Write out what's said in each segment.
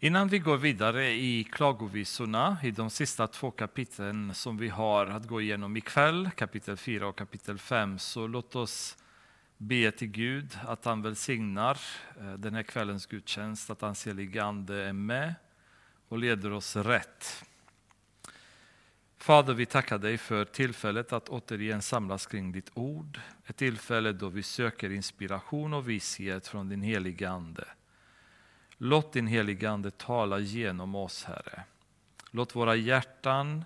Innan vi går vidare i klagovisorna, i de sista två kapitlen som vi har att gå igenom ikväll, kapitel 4 och kapitel 5, så låt oss be till Gud att han välsignar eh, den här kvällens gudstjänst, att hans helige Ande är med och leder oss rätt. Fader, vi tackar dig för tillfället att återigen samlas kring ditt ord. Ett tillfälle då vi söker inspiration och vishet från din heliga Ande. Låt din heligande tala genom oss, Herre. Låt våra hjärtan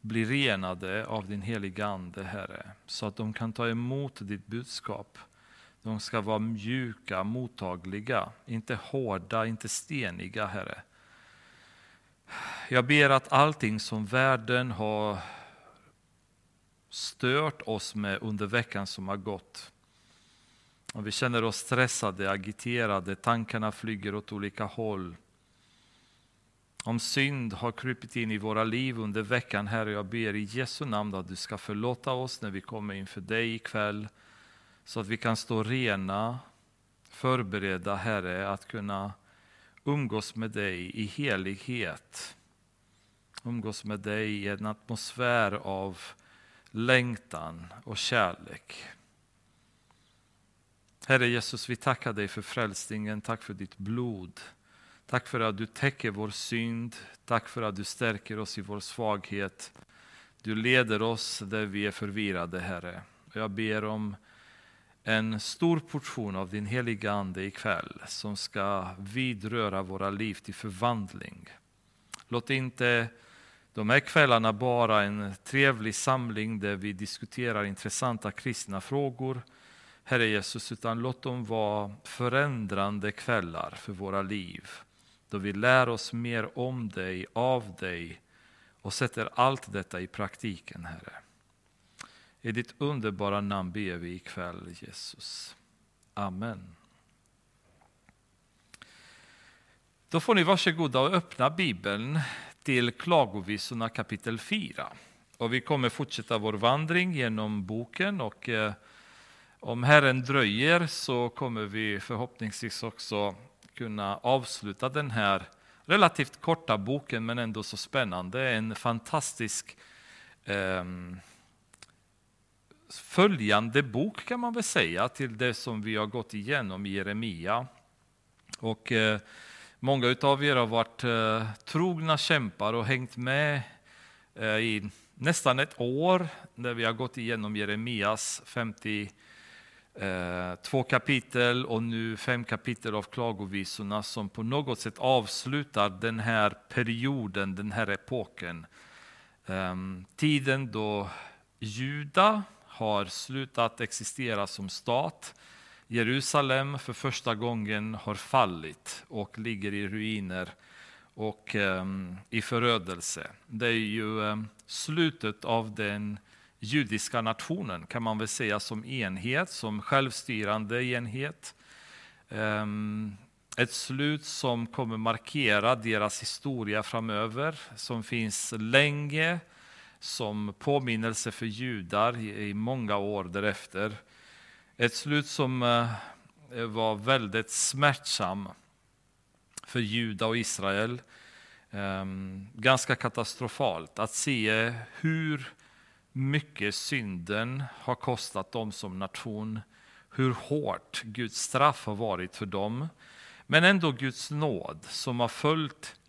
bli renade av din heligande, Herre, så att de kan ta emot ditt budskap. De ska vara mjuka, mottagliga, inte hårda, inte steniga, Herre. Jag ber att allting som världen har stört oss med under veckan som har gått, och vi känner oss stressade, agiterade, tankarna flyger åt olika håll. Om synd har krypit in i våra liv under veckan, Herre, jag ber i Jesu namn att du ska förlåta oss när vi kommer inför dig ikväll, så att vi kan stå rena, förberedda, Herre, att kunna umgås med dig i helighet. Umgås med dig i en atmosfär av längtan och kärlek. Herre Jesus, vi tackar dig för frälsningen. Tack för ditt blod. Tack för att du täcker vår synd. Tack för att du stärker oss i vår svaghet. Du leder oss där vi är förvirrade, Herre. Jag ber om en stor portion av din heliga Ande ikväll som ska vidröra våra liv till förvandling. Låt inte de här kvällarna bara en trevlig samling där vi diskuterar intressanta kristna frågor, Herre Jesus, utan låt dem vara förändrande kvällar för våra liv. Då vi lär oss mer om dig, av dig och sätter allt detta i praktiken, Herre. I ditt underbara namn ber vi ikväll, Jesus. Amen. Då får ni varsågoda och öppna Bibeln till Klagovisorna kapitel 4. Och vi kommer fortsätta vår vandring genom boken och eh, om Herren dröjer så kommer vi förhoppningsvis också kunna avsluta den här relativt korta boken men ändå så spännande. En fantastisk eh, följande bok kan man väl säga till det som vi har gått igenom i Jeremia. Och eh, många av er har varit eh, trogna kämpar och hängt med eh, i nästan ett år när vi har gått igenom Jeremias 50 Eh, två kapitel och nu fem kapitel av klagovisorna som på något sätt avslutar den här perioden, den här epoken. Eh, tiden då Juda har slutat existera som stat. Jerusalem för första gången har fallit och ligger i ruiner och eh, i förödelse. Det är ju ehm, slutet av den judiska nationen kan man väl säga som enhet, som självstyrande enhet. Ehm, ett slut som kommer markera deras historia framöver, som finns länge som påminnelse för judar i många år därefter. Ett slut som eh, var väldigt smärtsam för Juda och Israel. Ehm, ganska katastrofalt att se hur mycket synden har kostat dem som nation, hur hårt Guds straff har varit för dem, men ändå Guds nåd som har följt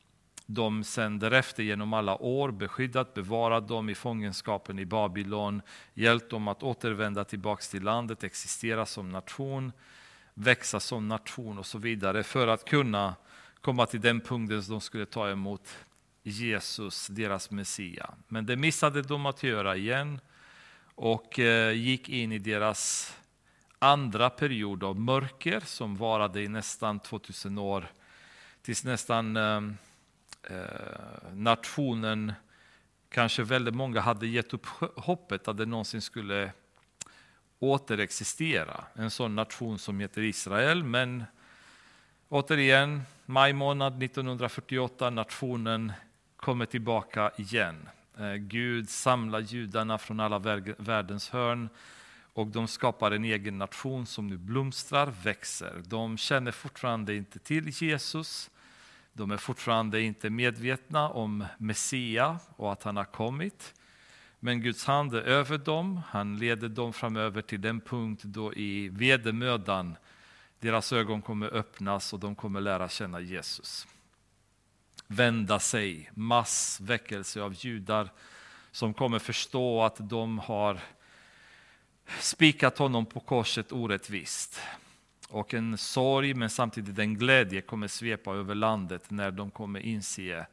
dem sen därefter genom alla år, beskyddat, bevarat dem i fångenskapen i Babylon, hjälpt dem att återvända tillbaka till landet, existera som nation, växa som nation och så vidare för att kunna komma till den punkten som de skulle ta emot. Jesus, deras Messia. Men det missade de att göra igen och eh, gick in i deras andra period av mörker som varade i nästan 2000 år tills nästan ehm, eh, nationen, kanske väldigt många hade gett upp hoppet att det någonsin skulle återexistera. En sån nation som heter Israel. Men återigen, maj månad 1948, nationen kommer tillbaka igen. Eh, Gud samlar judarna från alla världens hörn och de skapar en egen nation som nu blomstrar, växer. De känner fortfarande inte till Jesus, De är fortfarande inte medvetna om Messia och att han har kommit. Men Guds hand är över dem. Han leder dem framöver till den punkt då i vedermödan deras ögon kommer öppnas och de kommer lära känna Jesus. Vända sig, massväckelse av judar som kommer förstå att de har spikat honom på korset orättvist. Och en sorg men samtidigt en glädje kommer svepa över landet när de kommer inse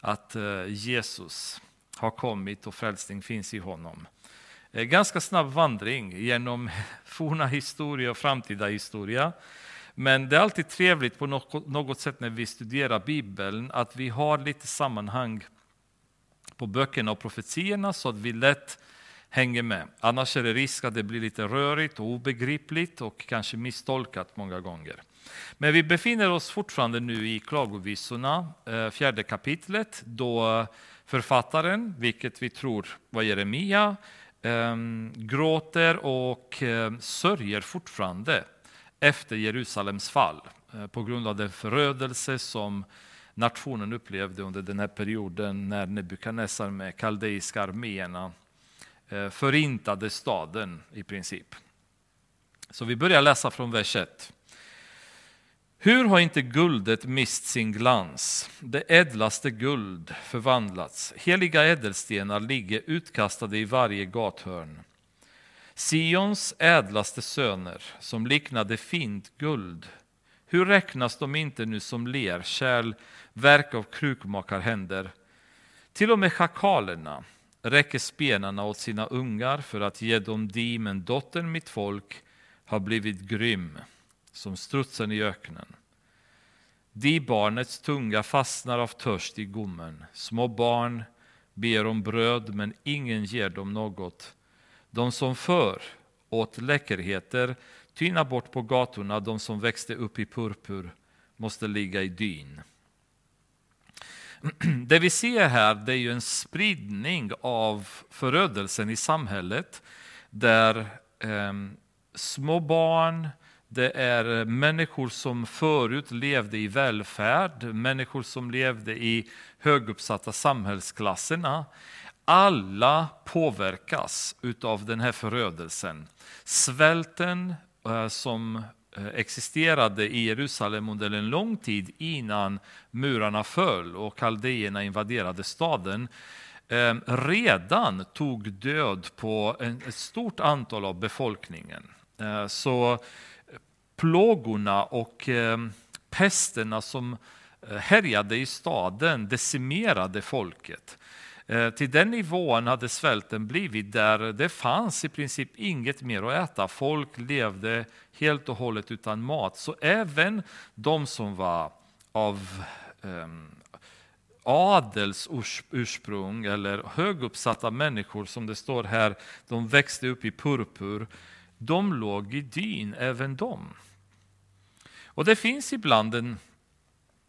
att eh, Jesus har kommit och frälsning finns i honom. Eh, ganska snabb vandring genom forna historia och framtida historia. Men det är alltid trevligt på något sätt när vi studerar Bibeln att vi har lite sammanhang på böckerna och profetierna så att vi lätt hänger med. Annars är det risk att det blir lite rörigt och obegripligt och kanske misstolkat många gånger. Men vi befinner oss fortfarande nu i Klagovisorna, eh, fjärde kapitlet, då författaren, vilket vi tror var Jeremia, ehm, gråter och ehm, sörjer fortfarande efter Jerusalems fall eh, på grund av den förödelse som nationen upplevde under den här perioden när Nebukadnessar med kaldeiska arméerna eh, förintade staden i princip. Så vi börjar läsa från vers 1. Hur har inte guldet mist sin glans, det ädlaste guld förvandlats, heliga ädelstenar ligger utkastade i varje gathörn. Sions ädlaste söner, som liknade fint guld, hur räknas de inte nu som lerkärl, verk av krukmakarhänder? Till och med schakalerna räcker spenarna åt sina ungar för att ge dem di, men dottern mitt folk har blivit grym som strutsen i öknen. De barnets tunga fastnar av törst i gommen. Små barn ber om bröd, men ingen ger dem något. De som för åt läckerheter tynar bort på gatorna, de som växte upp i purpur måste ligga i dyn. Det vi ser här det är ju en spridning av förödelsen i samhället där eh, små barn, det är människor som förut levde i välfärd, människor som levde i höguppsatta samhällsklasserna. Alla påverkas av den här förödelsen. Svälten eh, som eh, existerade i Jerusalem under en lång tid innan murarna föll och kaldéerna invaderade staden eh, redan tog död på ett stort antal av befolkningen. Så plågorna och pesterna som härjade i staden decimerade folket. Eh, till den nivån hade svälten blivit där det fanns i princip inget mer att äta. Folk levde helt och hållet utan mat. Så även de som var av um, adels ursprung eller höguppsatta människor som det står här, de växte upp i purpur. De låg i dyn, även de. Och det finns ibland en,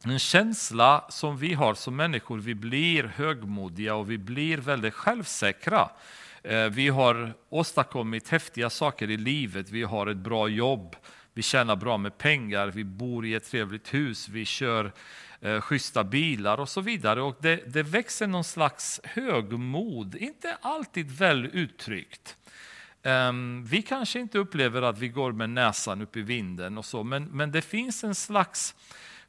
en känsla som vi har som människor, vi blir högmodiga och vi blir väldigt självsäkra. Eh, vi har åstadkommit häftiga saker i livet, vi har ett bra jobb, vi tjänar bra med pengar, vi bor i ett trevligt hus, vi kör eh, schyssta bilar och så vidare. Och det, det växer någon slags högmod, inte alltid väl uttryckt. Um, vi kanske inte upplever att vi går med näsan upp i vinden och så, men, men det finns en slags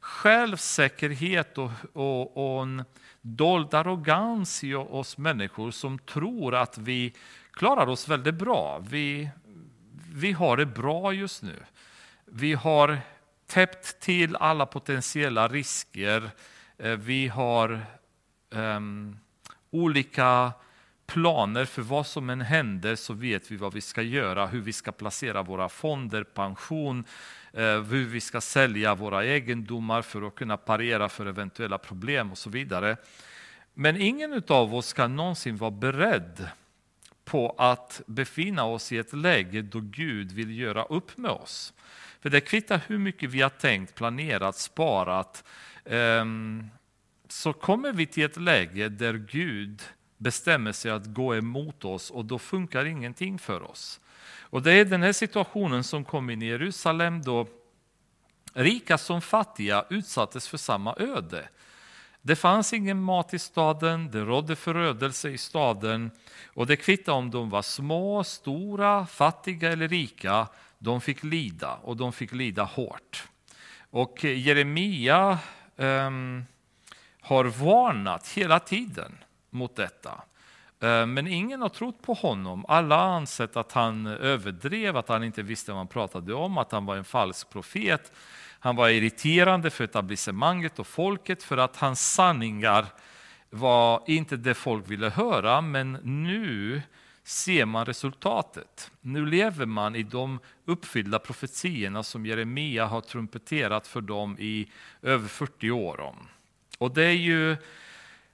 självsäkerhet och, och, och en dold arrogans i oss människor som tror att vi klarar oss väldigt bra. Vi, vi har det bra just nu. Vi har täppt till alla potentiella risker. Eh, vi har um, olika planer för vad som än händer så vet vi vad vi ska göra, hur vi ska placera våra fonder, pension, eh, Eh, hur vi ska sälja våra egendomar för att kunna parera för eventuella problem och så vidare. Men ingen av oss kan någonsin vara beredd på att befinna oss i ett läge då Gud vill göra upp med oss. För det kvittar hur mycket vi har tänkt, planerat, sparat, ehm, så kommer vi till ett läge där Gud bestämmer sig att gå emot oss och då funkar ingenting för oss. Och Det är den här situationen som kom in i Jerusalem då Rika som fattiga utsattes för samma öde. Det fanns ingen mat i staden, det rådde förödelse i staden och det kvittade om de var små, stora, fattiga eller rika, de fick lida och de fick lida hårt. Och Jeremia um, har varnat hela tiden mot detta. Eh, men ingen har trott på honom. Alla har ansett att han överdrev, att han inte visste vad han pratade om, att han var en falsk profet. Han var irriterande för etablissemanget och folket för att hans sanningar var inte det folk ville höra, men nu ser man resultatet. Nu lever man i de uppfyllda profetierna som Jeremia har trumpeterat för dem i över 40 år om. Och det är ju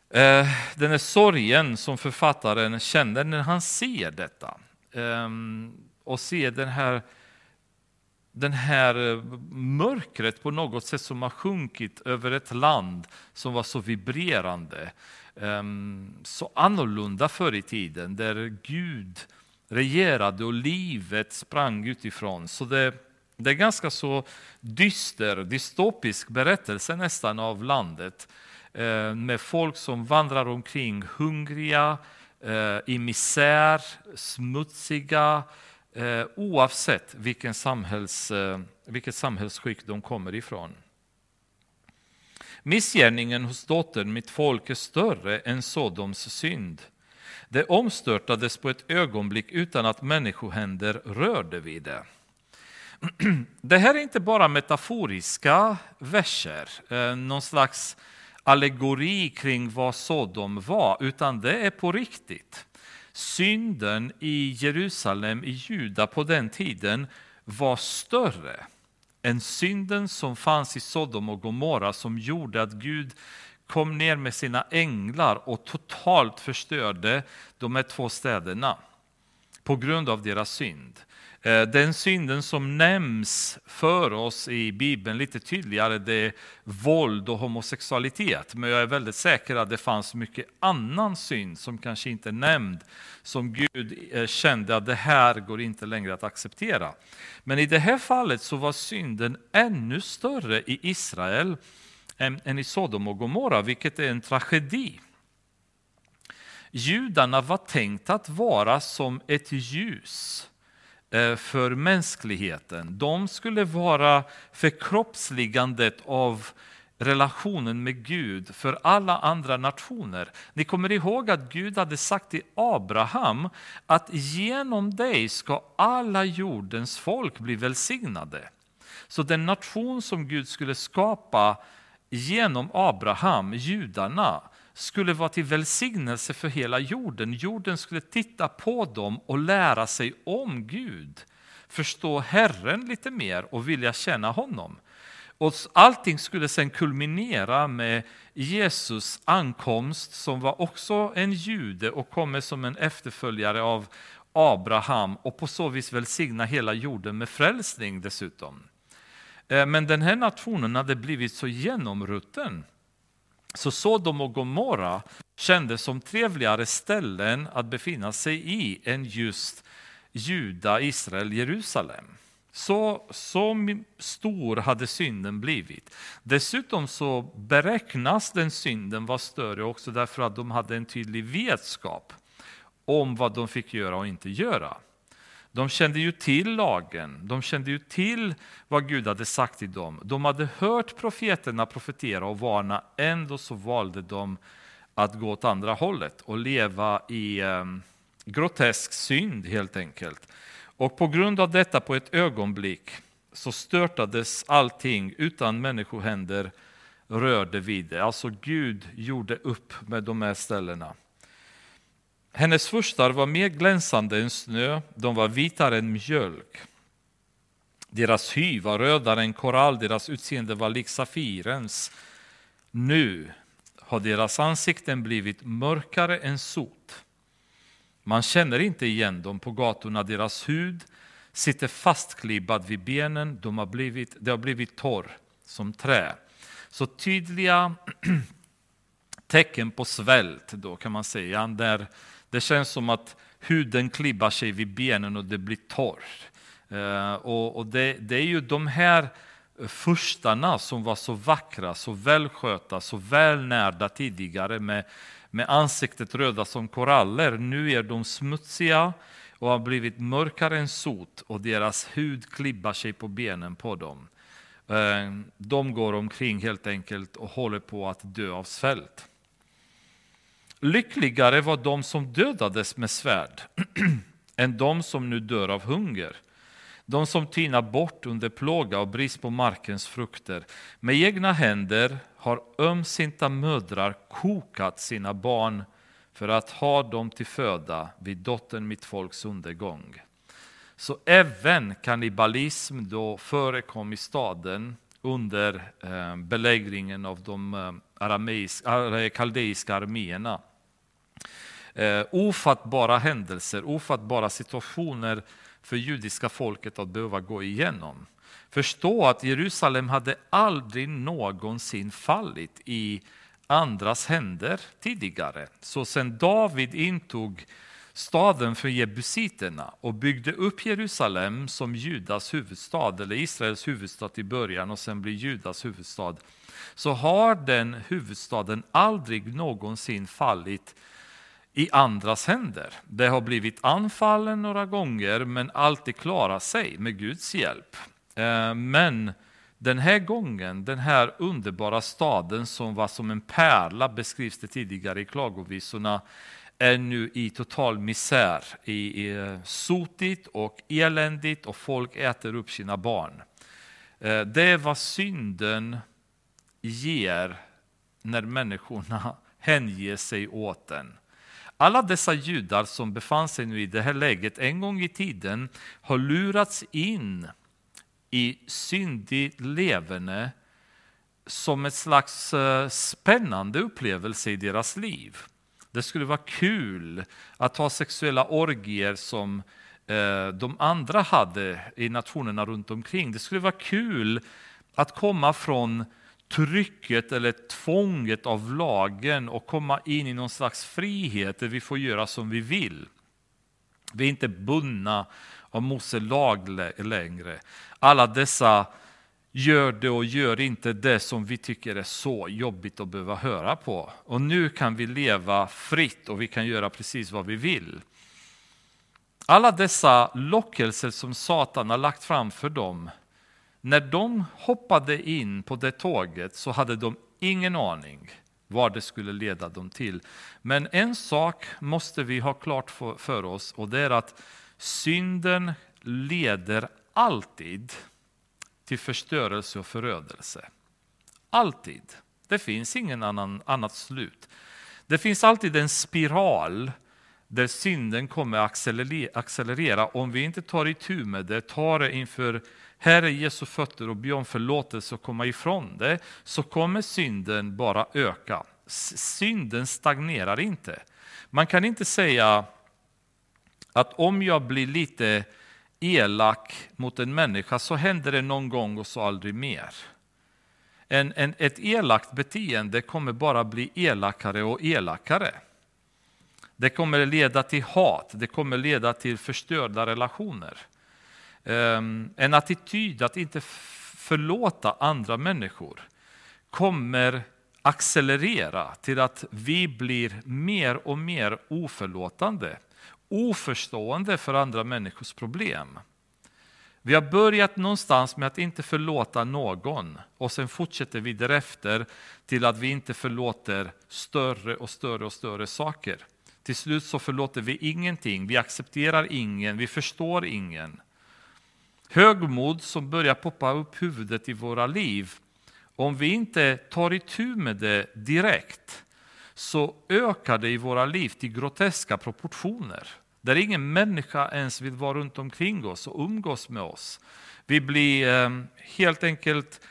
Eh, den här sorgen som författaren känner när han ser detta. Ehm, och ser den här, den här eh, mörkret på något sätt som har sjunkit över ett land som var så vibrerande. Ehm, så annorlunda förr i tiden, där Gud regerade och livet sprang utifrån. Så det, det är ganska så dyster, dystopisk berättelse nästan av landet Eh, med folk som vandrar omkring hungriga, eh, i misär, smutsiga, eh, oavsett vilken samhälls, vilket samhällsskick de kommer ifrån. Missgärningen hos dottern mitt folk är större än Sodoms synd. Det omstörtades på ett ögonblick utan att människohänder rörde vid det. Det här är inte bara metaforiska verser, någon slags allegori kring vad Sodom var, utan det är på riktigt. Synden i Jerusalem, i Juda på den tiden, var större än synden som fanns i Sodom och Gomorra som gjorde att Gud kom ner med sina änglar och totalt förstörde de här två städerna på grund av deras synd. Eh, den synden som nämns för oss i Bibeln lite tydligare det är våld och homosexualitet. Men jag är väldigt säker att det fanns mycket annan synd som kanske inte är nämnd. Som Gud eh, kände att det här går inte längre att acceptera. Men i det här fallet så var synden ännu större i Israel än i Sodom och Gomorra, vilket är en tragedi. Judarna var tänkt att vara som ett ljus Eh, för mänskligheten. De skulle vara förkroppsligandet av relationen med Gud för alla andra nationer. Ni kommer ihåg att Gud hade sagt till Abraham att genom dig ska alla jordens folk bli välsignade. Så den nation som Gud skulle skapa genom Abraham, judarna, skulle vara till välsignelse för hela jorden. Jorden skulle titta på dem och lära sig om Gud, förstå Herren lite mer och vilja känna honom. Och allting skulle sen kulminera med Jesus ankomst som var också en jude och kommer som en efterföljare av Abraham och på så vis välsigna hela jorden med frälsning dessutom. Eh, men den här nationen hade blivit så genomrutten så Sodom och Gomorra kändes som trevligare ställen att befinna sig i än just Juda, Israel, Jerusalem. Så, så stor hade synden blivit. Dessutom så beräknas den synden vara större också därför att de hade en tydlig vetskap om vad de fick göra och inte göra. De kände ju till lagen, de kände ju till vad Gud hade sagt till dem. De hade hört profeterna profetera och varna, ändå så valde de att gå åt andra hållet och leva i eh, grotesk synd helt enkelt. Och på grund av detta på ett ögonblick så störtades allting utan människohänder rörde vid det. Alltså Gud gjorde upp med de här ställena. Hennes furstar var mer glänsande än snö, de var vitare än mjölk. Deras hy var rödare än korall, deras utseende var lik safirens. Nu har deras ansikten blivit mörkare än sot. Man känner inte igen dem på gatorna, deras hud sitter fastklibbad vid benen, de har blivit, de har blivit torr som trä. Så tydliga tecken på svält då kan man säga, där det känns som att huden klibbar sig vid benen och det blir torrt. Eh, och, det, det, är ju de här furstarna som var så vackra, så välskötta, så välnärda tidigare med, med ansiktet röda som koraller. Nu är de smutsiga och har blivit mörkare än sot och deras hud klibbar sig på benen på dem. Eh, de går omkring helt enkelt och håller på att dö av svält. Lyckligare var de som dödades med svärd än de som nu dör av hunger. De som tinar bort under plåga och brist på markens frukter. Med egna händer har ömsinta mödrar kokat sina barn för att ha dem till föda vid dottern mitt folks undergång. Så även kannibalism då förekom i staden under eh, belägringen av de eh, eh, kaldeiska arméerna. Ofattbara händelser, ofattbara situationer för judiska folket att behöva gå igenom. Förstå att Jerusalem hade aldrig någonsin fallit i andras händer tidigare. Så sedan David intog staden för jebusiterna och byggde upp Jerusalem som Judas huvudstad, eller Israels huvudstad i början och sen blir Judas huvudstad, så har den huvudstaden aldrig någonsin fallit i andras händer. Det har blivit anfallen några gånger men alltid klarat sig med Guds hjälp. Eh, men den här gången, den här underbara staden som var som en pärla beskrivs det tidigare i klagovisorna, är nu i total misär, i, i eh, sotigt och eländigt och folk äter upp sina barn. Eh, det är vad synden ger när människorna hänger sig åt den. Alla dessa judar som befann sig nu i det här läget en gång i tiden har lurats in i syndigt levande som ett slags eh, spännande upplevelse i deras liv. Det skulle vara kul att ha sexuella orgier som eh, de andra hade i nationerna runt omkring. Det skulle vara kul att komma från trycket eller tvånget av lagen och komma in i någon slags frihet där vi får göra som vi vill. Vi är inte bundna av Mose lag längre. Alla dessa gör det och gör inte det som vi tycker är så jobbigt att behöva höra på. Och nu kan vi leva fritt och vi kan göra precis vad vi vill. Alla dessa lockelser som Satan har lagt fram för dem när de hoppade in på det tåget så hade de ingen aning vad det skulle leda dem till. Men en sak måste vi ha klart för oss och det är att synden leder alltid till förstörelse och förödelse. Alltid. Det finns ingen annan, annat slut. Det finns alltid en spiral där synden kommer accelerera om vi inte tar itu med det, tar det inför Herre Jesu fötter och ber om förlåtelse och komma ifrån det, så kommer synden bara öka. Synden stagnerar inte. Man kan inte säga att om jag blir lite elak mot en människa så händer det någon gång och så aldrig mer. En, en, ett elakt beteende kommer bara bli elakare och elakare. Det kommer leda till hat, det kommer leda till förstörda relationer. Ehm, en attityd att inte förlåta andra människor kommer accelerera till att vi blir mer och mer oförlåtande, oförstående för andra människors problem. Vi har börjat någonstans med att inte förlåta någon och sen fortsätter vi därefter till att vi inte förlåter större och större och större saker. Till slut så förlåter vi ingenting, vi accepterar ingen, vi förstår ingen. Högmod som börjar poppa upp huvudet i våra liv, om vi inte tar itu med det direkt, så ökar det i våra liv till groteska proportioner. Där ingen människa ens vill vara runt omkring oss och umgås med oss. Vi blir ehm, helt enkelt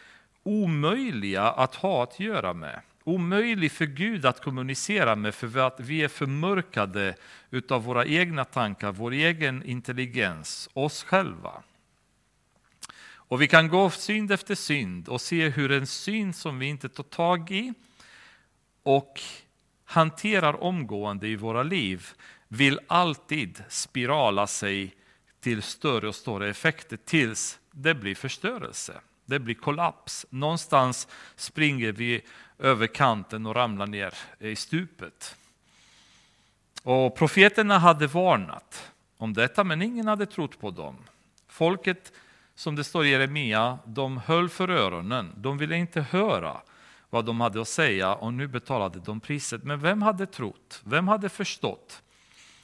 omöjliga att ha att göra med. Omöjlig för Gud att kommunicera med för att vi är förmörkade utav våra egna tankar, vår egen intelligens, oss själva. Och vi kan gå synd efter synd och se hur en synd som vi inte tar tag i och hanterar omgående i våra liv vill alltid spirala sig till större och större effekter tills det blir förstörelse. Det blir kollaps. Någonstans springer vi över kanten och ramlar ner i stupet. Och profeterna hade varnat om detta, men ingen hade trott på dem. Folket, som det står i Jeremia, de höll för öronen. De ville inte höra vad de hade att säga och nu betalade de priset. Men vem hade trott? Vem hade förstått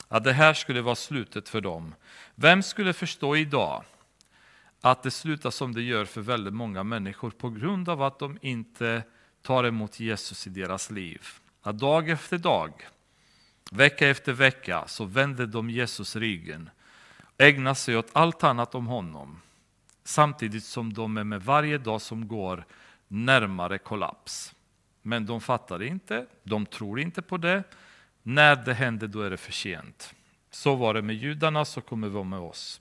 att det här skulle vara slutet för dem? Vem skulle förstå idag att det slutar som det gör för väldigt många människor på grund av att de inte tar emot Jesus i deras liv? Att dag efter dag, vecka efter vecka, så vänder de Jesus ryggen, ägnar sig åt allt annat om honom, samtidigt som de är med varje dag som går närmare kollaps. Men de fattar inte, de tror inte på det. När det händer, då är det för sent. Så var det med judarna, så kommer det vara med oss.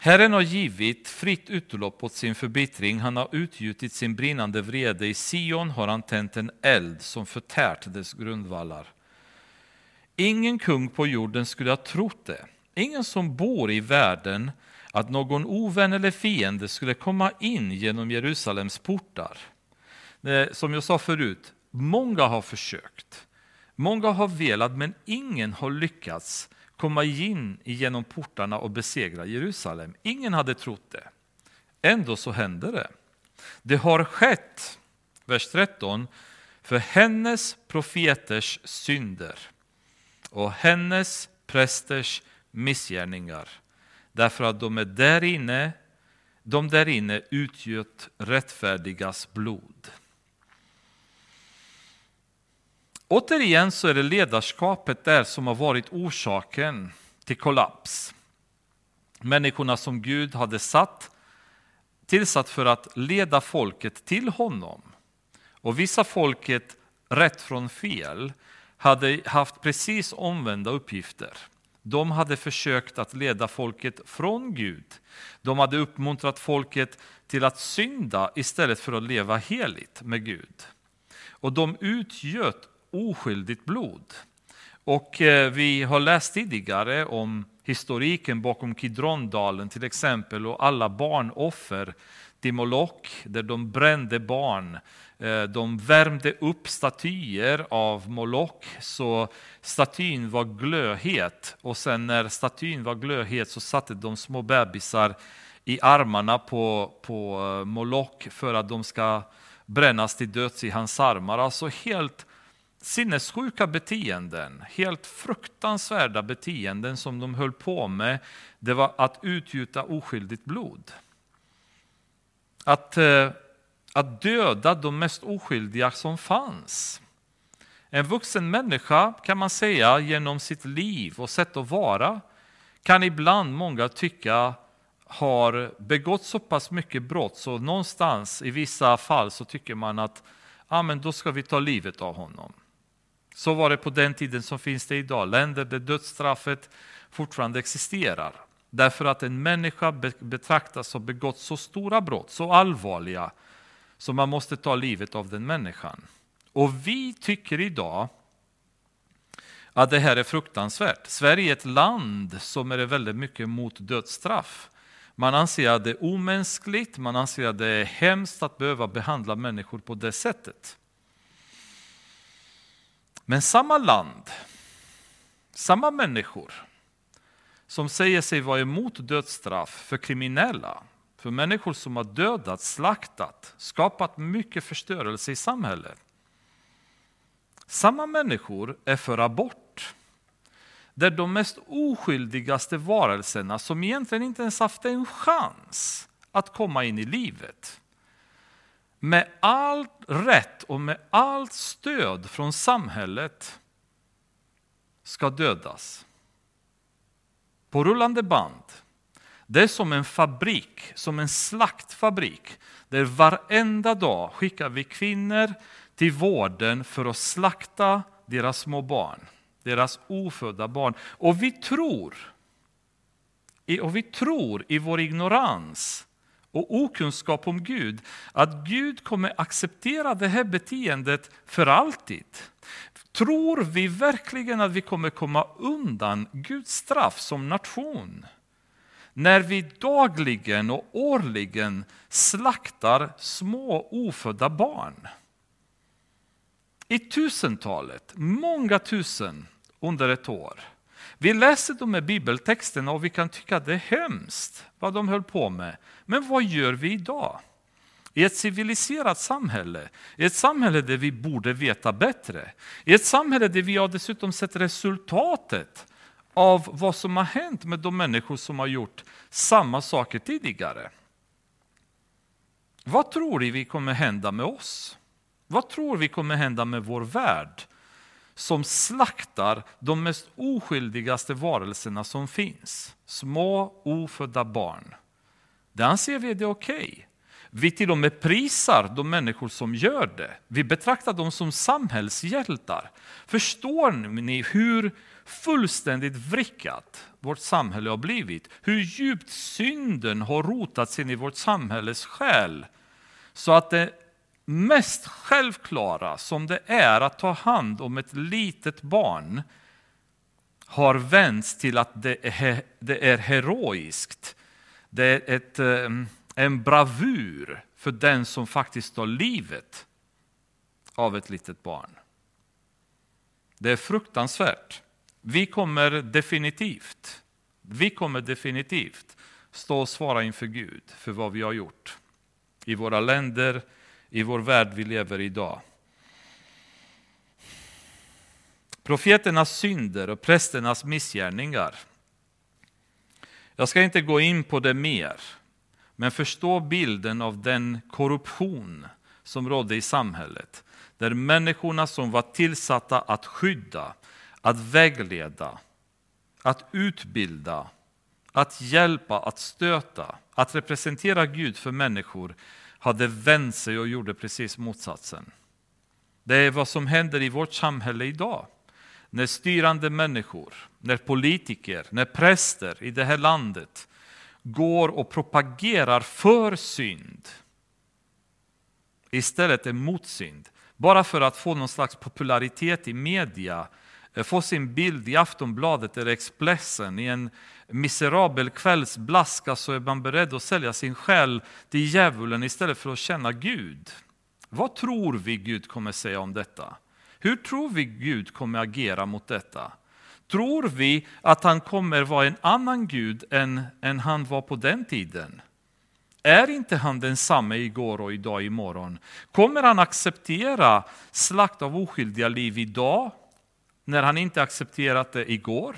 Herren har givit fritt utlopp åt sin förbittring. Han har utgjutit sin brinnande vrede. I Sion har han tänt en eld som förtärt dess grundvallar. Ingen kung på jorden skulle ha trott det. Ingen som bor i världen att någon ovän eller fiende skulle komma in genom Jerusalems portar. Eh, som jag sa förut, många har försökt. Många har velat, men ingen har lyckats komma in genom portarna och besegra Jerusalem. Ingen hade trott det. Ändå så hände det. Det har skett, vers 13, för hennes profeters synder och hennes prästers missgärningar därför att de är där inne, de där inne utgöt rättfärdigas blod. Återigen så är det ledarskapet där som har varit orsaken till kollaps. Människorna som Gud hade satt, tillsatt för att leda folket till honom och visa folket rätt från fel hade haft precis omvända uppgifter. De hade försökt att leda folket från Gud. De hade uppmuntrat folket till att synda istället för att leva heligt med Gud. Och de utgöt oskyldigt blod. Och eh, vi har läst tidigare om historiken bakom Kidrondalen till exempel och alla barnoffer till Moloch där de brände barn eh, de värmde upp statyer av Moloch så statyn var glödhet och sen när statyn var glödhet så satte de små bebisar i armarna på, på eh, Moloch för att de ska brännas till döds i hans armar. Alltså helt sinnessjuka beteenden, helt fruktansvärda beteenden som de höll på med. Det var att utgjuta oskyldigt blod. Att eh, att döda de mest oskyldiga som fanns. En vuxen människa kan man säga genom sitt liv och sätt att vara kan ibland många tycka har begått så pass mycket brott så någonstans i vissa fall så tycker man att ah, men då ska vi ta livet av honom. Så var det på den tiden som finns det idag, länder där dödsstraffet fortfarande existerar. Därför att en människa betraktas som begått så stora brott, så allvarliga, så man måste ta livet av den människan. Och vi tycker idag att det här är fruktansvärt. Sverige är ett land som är väldigt mycket mot dödsstraff. Man anser att det är omänskligt, man anser att det är hemskt att behöva behandla människor på det sättet. Men samma land, samma människor som säger sig vara emot dödsstraff för kriminella, för människor som har dödat, slaktat, skapat mycket förstörelse i samhället. Samma människor är för abort. Där de mest oskyldigaste varelserna, som egentligen inte ens haft en chans att komma in i livet, med all rätt och med allt stöd från samhället ska dödas. På rullande band det är som en fabrik, som en slaktfabrik, där varenda dag skickar vi kvinnor till vården för att slakta deras små barn, deras ofödda barn. Och vi tror, och vi tror i vår ignorans och okunskap om Gud, att Gud kommer acceptera det här beteendet för alltid. Tror vi verkligen att vi kommer komma undan Guds straff som nation? när vi dagligen och årligen slaktar små ofödda barn. I tusentalet, många tusen under ett år. Vi läser de här bibeltexterna och vi kan tycka att det är hemskt vad de höll på med. Men vad gör vi idag? I ett civiliserat samhälle, i ett samhälle där vi borde veta bättre, i ett samhälle där vi har dessutom sett resultatet av vad som har hänt med de människor som har gjort samma saker tidigare. Vad tror ni vi kommer hända med oss? Vad tror vi kommer hända med vår värld som slaktar de mest oskyldigaste varelserna som finns? Små ofödda barn. Där anser vi det okej. Okay. Vi till och med prisar de människor som gör det. Vi betraktar dem som samhällshjältar. Förstår ni hur fullständigt vrickat vårt samhälle har blivit? Hur djupt synden har rotats in i vårt samhälles själ? Så att det mest självklara som det är att ta hand om ett litet barn har vänts till att det är, det är heroiskt. Det är ett, ehm, en bravur för den som faktiskt tar livet av ett litet barn. Det är fruktansvärt. Vi kommer definitivt, vi kommer definitivt stå och svara inför Gud för vad vi har gjort i våra länder, i vår värld vi lever i idag. Profeternas synder och prästernas missgärningar. Jag ska inte gå in på det mer, men förstå bilden av den korruption som rådde i samhället. Där människorna som var tillsatta att skydda, att vägleda, att utbilda, att hjälpa, att stöta, att representera Gud för människor hade vänt sig och gjorde precis motsatsen. Det är vad som händer i vårt samhälle idag. När styrande människor, när politiker, när präster i det här landet går och propagerar för synd istället mot synd. Bara för att få någon slags popularitet i media, eh, få sin bild i Aftonbladet eller Expressen i en miserabel kvällsblaska så är man beredd att sälja sin själ till djävulen istället för att känna Gud. Vad tror vi Gud kommer säga om detta? Hur tror vi Gud kommer agera mot detta? Tror vi att han kommer vara en annan Gud än, än han var på den tiden? Är inte han densamme igår och idag imorgon? Kommer han acceptera slakt av oskyldiga liv idag när han inte accepterat det igår?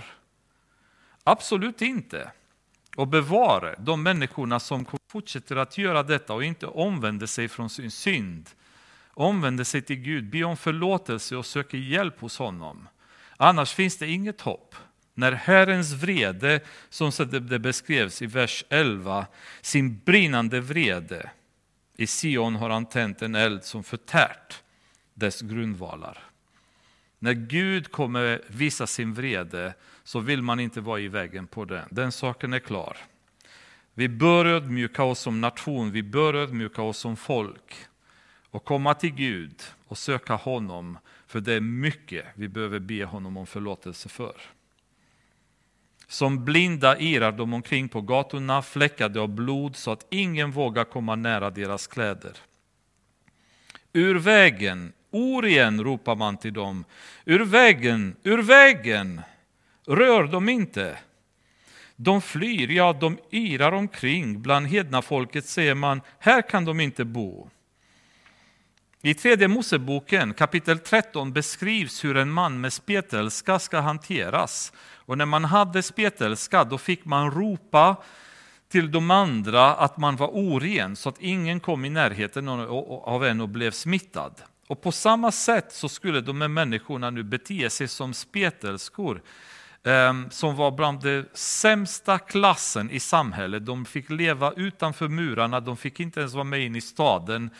Absolut inte. Och bevara de människorna som fortsätter att göra detta och inte omvänder sig från sin synd. Omvänder sig till Gud, be om förlåtelse och söker hjälp hos honom. Annars finns det inget hopp. När Herrens vrede, som det beskrevs i vers 11, sin brinnande vrede, i Sion har han tänt en eld som förtärt dess grundvalar. När Gud kommer visa sin vrede så vill man inte vara i vägen på den. Den saken är klar. Vi bör ödmjuka oss som nation, vi bör ödmjuka oss som folk och komma till Gud och söka honom, för det är mycket vi behöver be honom om förlåtelse för. Som blinda irar de omkring på gatorna, fläckade av blod, så att ingen vågar komma nära deras kläder. Ur vägen, Orien, ropar man till dem. Ur vägen, ur vägen! Rör dem inte! De flyr, ja, de irar omkring. Bland hedna folket säger man, här kan de inte bo. I tredje Moseboken kapitel 13 beskrivs hur en man med spetälska ska hanteras. Och när man hade spetälska då fick man ropa till de andra att man var oren så att ingen kom i närheten av en och blev smittad. Och på samma sätt så skulle de här människorna nu bete sig som spetälskor ehm, som var bland den sämsta klassen i samhället. De fick leva utanför murarna, de fick inte ens vara med in i staden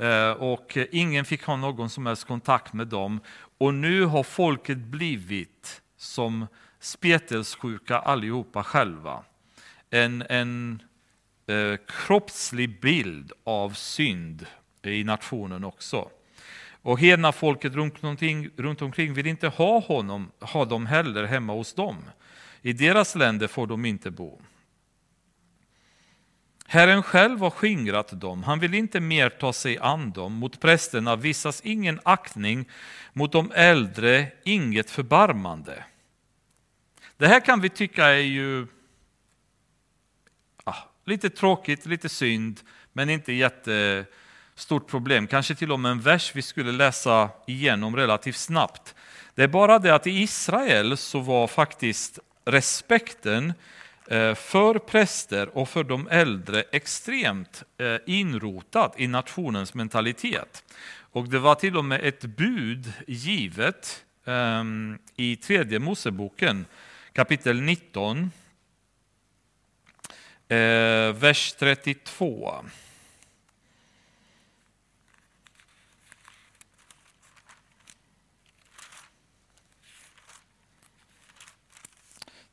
Eh, och ingen fick ha någon som helst kontakt med dem. Och nu har folket blivit som spetälsjuka allihopa själva. En, en eh, kroppslig bild av synd i nationen också. Och hedna folket runt omkring, runt omkring vill inte ha honom, ha dem heller hemma hos dem. I deras länder får de inte bo. Herren själv har skingrat dem, han vill inte mer ta sig an dem. Mot prästerna visas ingen aktning, mot de äldre inget förbarmande. Det här kan vi tycka är ju ah, lite tråkigt, lite synd, men inte jättestort problem. Kanske till och med en vers vi skulle läsa igenom relativt snabbt. Det är bara det att i Israel så var faktiskt respekten Eh, för präster och för de äldre extremt inrotat inrotad i nationens mentalitet. Och det var till och med ett bud givet ehm, i tredje Moseboken kapitel 19, eh, vers 32.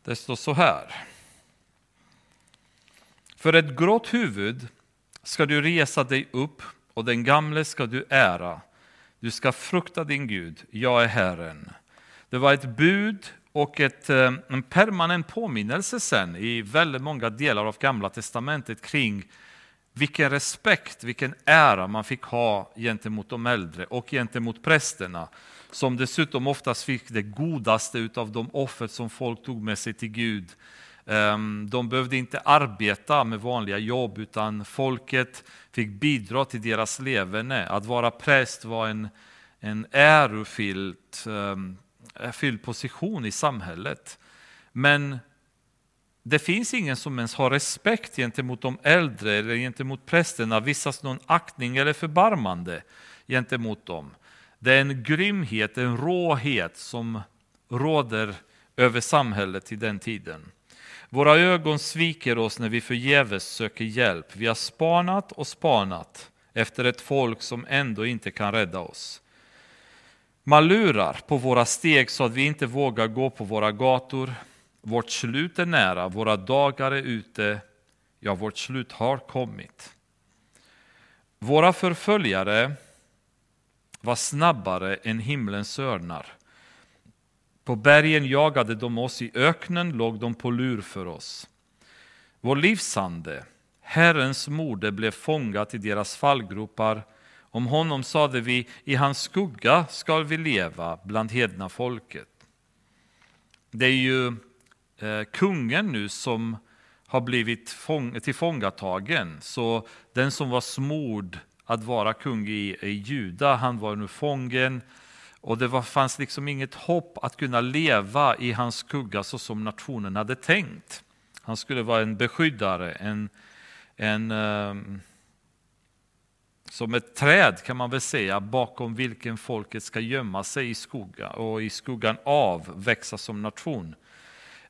Det står så här. För ett grått huvud ska du resa dig upp och den gamle ska du ära. Du ska frukta din Gud, jag är Herren. Det var ett bud och ett, eh, en permanent påminnelse sen i väldigt många delar av Gamla Testamentet kring vilken respekt, vilken ära man fick ha gentemot de äldre och gentemot prästerna som dessutom oftast fick det godaste av de offer som folk tog med sig till Gud. Ehm, de behövde inte arbeta med vanliga jobb utan folket fick bidra till deras leverne. Att vara präst var en, en ärofylld ehm, fylld position i samhället. Men det finns ingen som ens har respekt gentemot de äldre eller gentemot prästerna, visas någon aktning eller förbarmande gentemot dem. Det är en grymhet, en råhet som råder över samhället i den tiden. Våra ögon sviker oss när vi förgäves söker hjälp. Vi har spanat och spanat efter ett folk som ändå inte kan rädda oss. Man lurar på våra steg så att vi inte vågar gå på våra gator. Vårt slut är nära, våra dagar är ute, ja, vårt slut har kommit. Våra förföljare var snabbare än himlens örnar. På bergen jagade de oss, i öknen låg de på lur för oss. Vår livsande, Herrens moder, blev fångat i deras fallgropar. Om honom sade vi, i hans skugga skall vi leva bland hedna folket. Det är ju eh, kungen nu som har blivit fång, tillfångatagen, så den som var smord att vara kung i, i Juda, han var nu fången. Och det var, fanns liksom inget hopp att kunna leva i hans skugga så som nationen hade tänkt. Han skulle vara en beskyddare, en, en, um, som ett träd kan man väl säga, bakom vilken folket ska gömma sig i skuggan och i skuggan av växa som nation.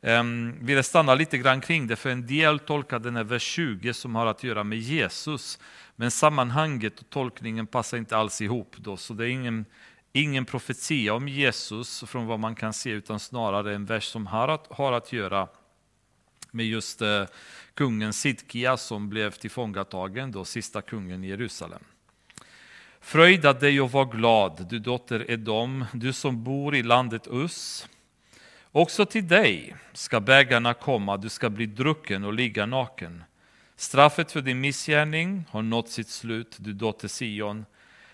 Um, ville stanna lite grann kring det, för en del tolkar den här vers 20 som har att göra med Jesus. Men sammanhanget och tolkningen passar inte alls ihop då, så det är ingen, ingen profetia om Jesus från vad man kan se, utan snarare en vers som har att, har att göra med just eh, kungen Sidkia som blev tillfångatagen, då sista kungen i Jerusalem. Fröjda dig och var glad, du dotter Edom, du som bor i landet Us. Också till dig ska bägarna komma, du ska bli drucken och ligga naken. Straffet för din missgärning har nått sitt slut, du dotter Sion.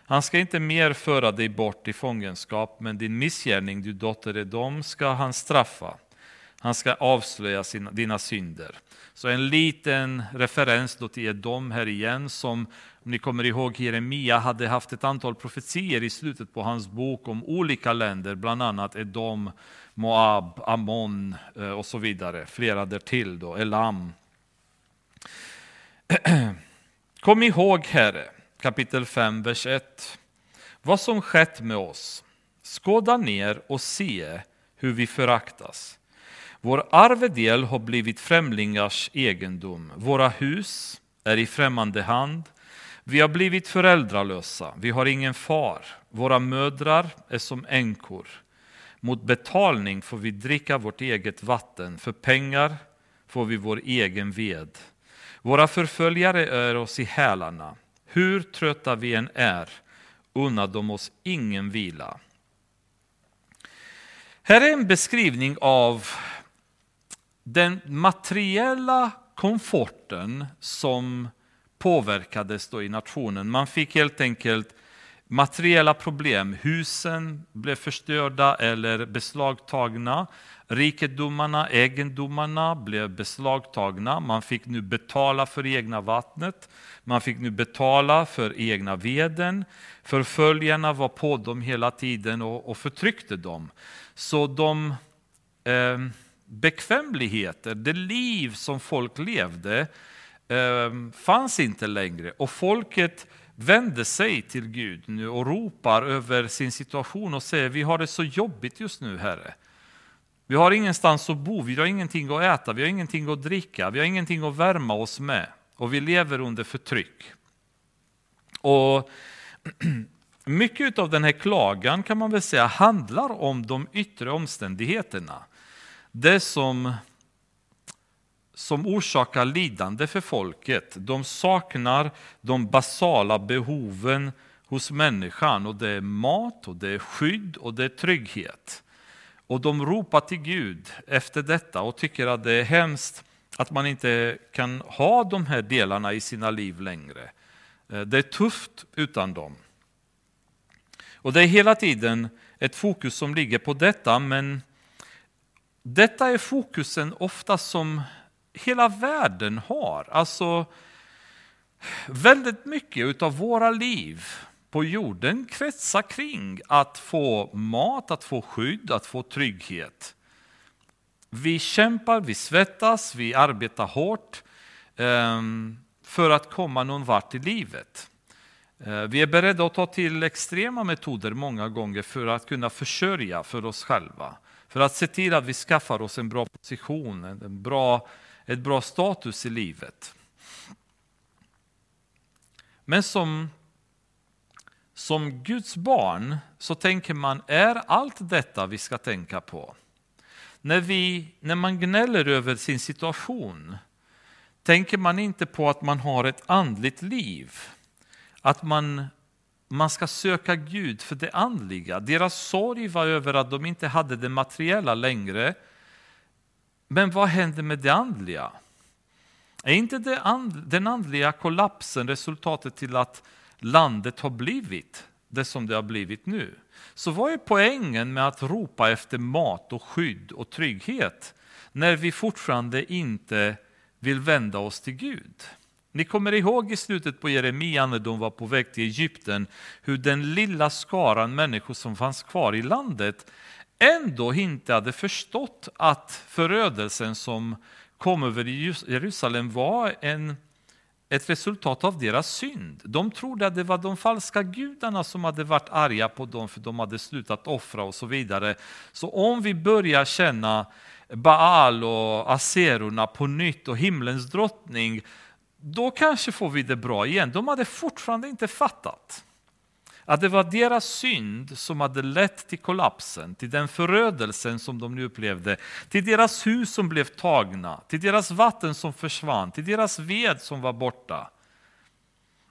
Han ska inte mer föra dig bort i fångenskap, men din missgärning, du dotter Edom, ska han straffa. Han ska avslöja sina, dina synder. Så en liten referens då till Edom här igen, som om ni kommer ihåg Jeremia hade haft ett antal profetier i slutet på hans bok om olika länder, bland annat Edom, Moab, Ammon eh, och så vidare. Flera därtill då, Elam. Kom ihåg, Herre, kapitel 5, vers 1. Vad som skett med oss. Skåda ner och se hur vi föraktas. Vår arvedel har blivit främlingars egendom. Våra hus är i främmande hand. Vi har blivit föräldralösa. Vi har ingen far. Våra mödrar är som änkor. Mot betalning får vi dricka vårt eget vatten. För pengar får vi vår egen ved. Våra förföljare är oss i hälarna. Hur trötta vi än är unnar de oss ingen vila. Här är en beskrivning av den materiella komforten som påverkades då i nationen. Man fick helt enkelt materiella problem. Husen blev förstörda eller beslagtagna. Rikedomarna, egendomarna blev beslagtagna. Man fick nu betala för egna vattnet. Man fick nu betala för egna veden. Förföljarna var på dem hela tiden och, och förtryckte dem. Så de eh, bekvämligheter, det liv som folk levde, eh, fanns inte längre. Och folket vänder sig till Gud nu och ropar över sin situation och säger vi har det så jobbigt just nu, Herre. Vi har ingenstans att bo, vi har ingenting att äta, vi har ingenting att dricka, vi har ingenting att värma oss med och vi lever under förtryck. Och mycket av den här klagan kan man väl säga handlar om de yttre omständigheterna. Det som, som orsakar lidande för folket. De saknar de basala behoven hos människan och det är mat, och det är skydd och det är trygghet. Och de ropar till Gud efter detta och tycker att det är hemskt att man inte kan ha de här delarna i sina liv längre. Eh, det är tufft utan dem. Och det är hela tiden ett fokus som ligger på detta, men detta är fokusen ofta som hela världen har. Alltså, väldigt mycket av våra liv på jorden kretsar kring att få mat, att få skydd, att få trygghet. Vi kämpar, vi svettas, vi arbetar hårt ehm, för att komma någon vart i livet. Eh, vi är beredda att ta till extrema metoder många gånger för att kunna försörja för oss själva. För att se till att vi skaffar oss en bra position, en bra, ett bra status i livet. Men som, som Guds barn så tänker man, är allt detta vi ska tänka på? När, vi, när man gnäller över sin situation, tänker man inte på att man har ett andligt liv? Att man man ska söka Gud för det andliga. Deras sorg var över att de inte hade det materiella längre. Men vad händer med det andliga? Är inte det and, den andliga kollapsen resultatet till att landet har blivit det som det har blivit nu? Så vad är poängen med att ropa efter mat och skydd och trygghet när vi fortfarande inte vill vända oss till Gud? Ni kommer ihåg i slutet på Jeremia när de var på väg till Egypten hur den lilla skaran människor som fanns kvar i landet ändå inte hade förstått att förödelsen som kom över Jerusalem var en, ett resultat av deras synd. De trodde att det var de falska gudarna som hade varit arga på dem för de hade slutat offra och så vidare. Så om vi börjar känna Baal och Aserorna på nytt och himlens drottning då kanske får vi det bra igen. De hade fortfarande inte fattat att det var deras synd som hade lett till kollapsen, till den förödelsen som de nu upplevde, till deras hus som blev tagna, till deras vatten som försvann, till deras ved som var borta.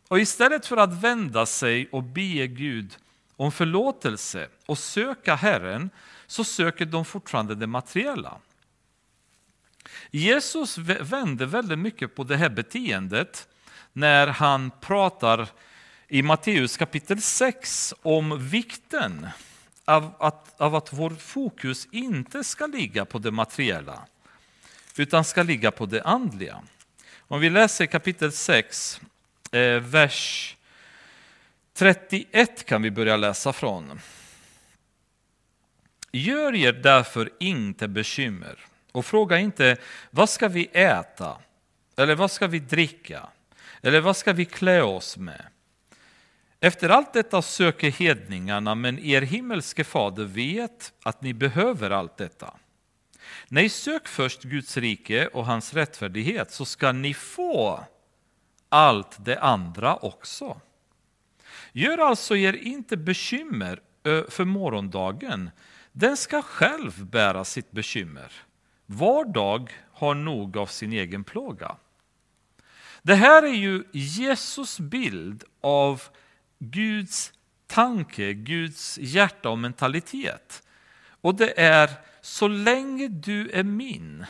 Och istället för att vända sig och be Gud om förlåtelse och söka Herren, så söker de fortfarande det materiella. Jesus vänder väldigt mycket på det här beteendet när han pratar i Matteus kapitel 6 om vikten av att, av att vår fokus inte ska ligga på det materiella utan ska ligga på det andliga. Om vi läser kapitel 6, eh, vers 31 kan vi börja läsa från. Gör er därför inte bekymmer och fråga inte vad ska vi äta? Eller vad ska vi dricka? Eller vad ska vi klä oss med? Efter allt detta söker hedningarna, men er himmelske fader vet att ni behöver allt detta. Nej, sök först Guds rike och hans rättfärdighet så ska ni få allt det andra också. Gör alltså er inte bekymmer för morgondagen, den ska själv bära sitt bekymmer. Var dag har nog av sin egen plåga. Det här är ju Jesus bild av Guds tanke, Guds hjärta och mentalitet. Och det är, så länge du är min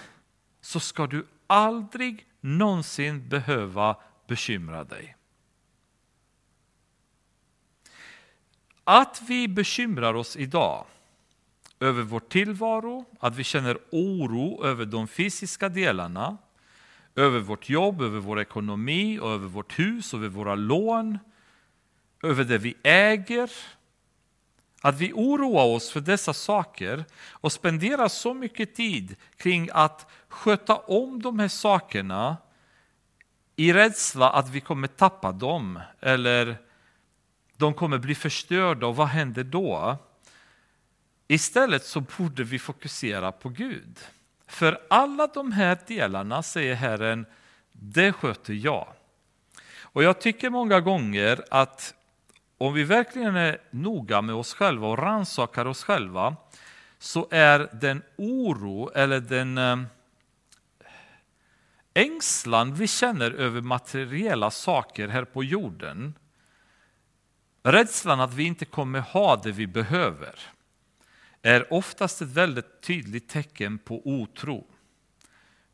så ska du aldrig någonsin behöva bekymra dig. Att vi bekymrar oss idag över vår tillvaro, att vi känner oro över de fysiska delarna, över vårt jobb, över vår ekonomi, över vårt hus, över våra lån, över det vi äger. Att vi oroar oss för dessa saker och spenderar så mycket tid kring att sköta om de här sakerna i rädsla att vi kommer tappa dem eller de kommer bli förstörda och vad händer då? Istället så borde vi fokusera på Gud. För alla de här delarna, säger Herren, det sköter jag. Och jag tycker många gånger att om vi verkligen är noga med oss själva och rannsakar oss själva så är den oro eller den eh, ängslan vi känner över materiella saker här på jorden rädslan att vi inte kommer ha det vi behöver är oftast ett väldigt tydligt tecken på otro.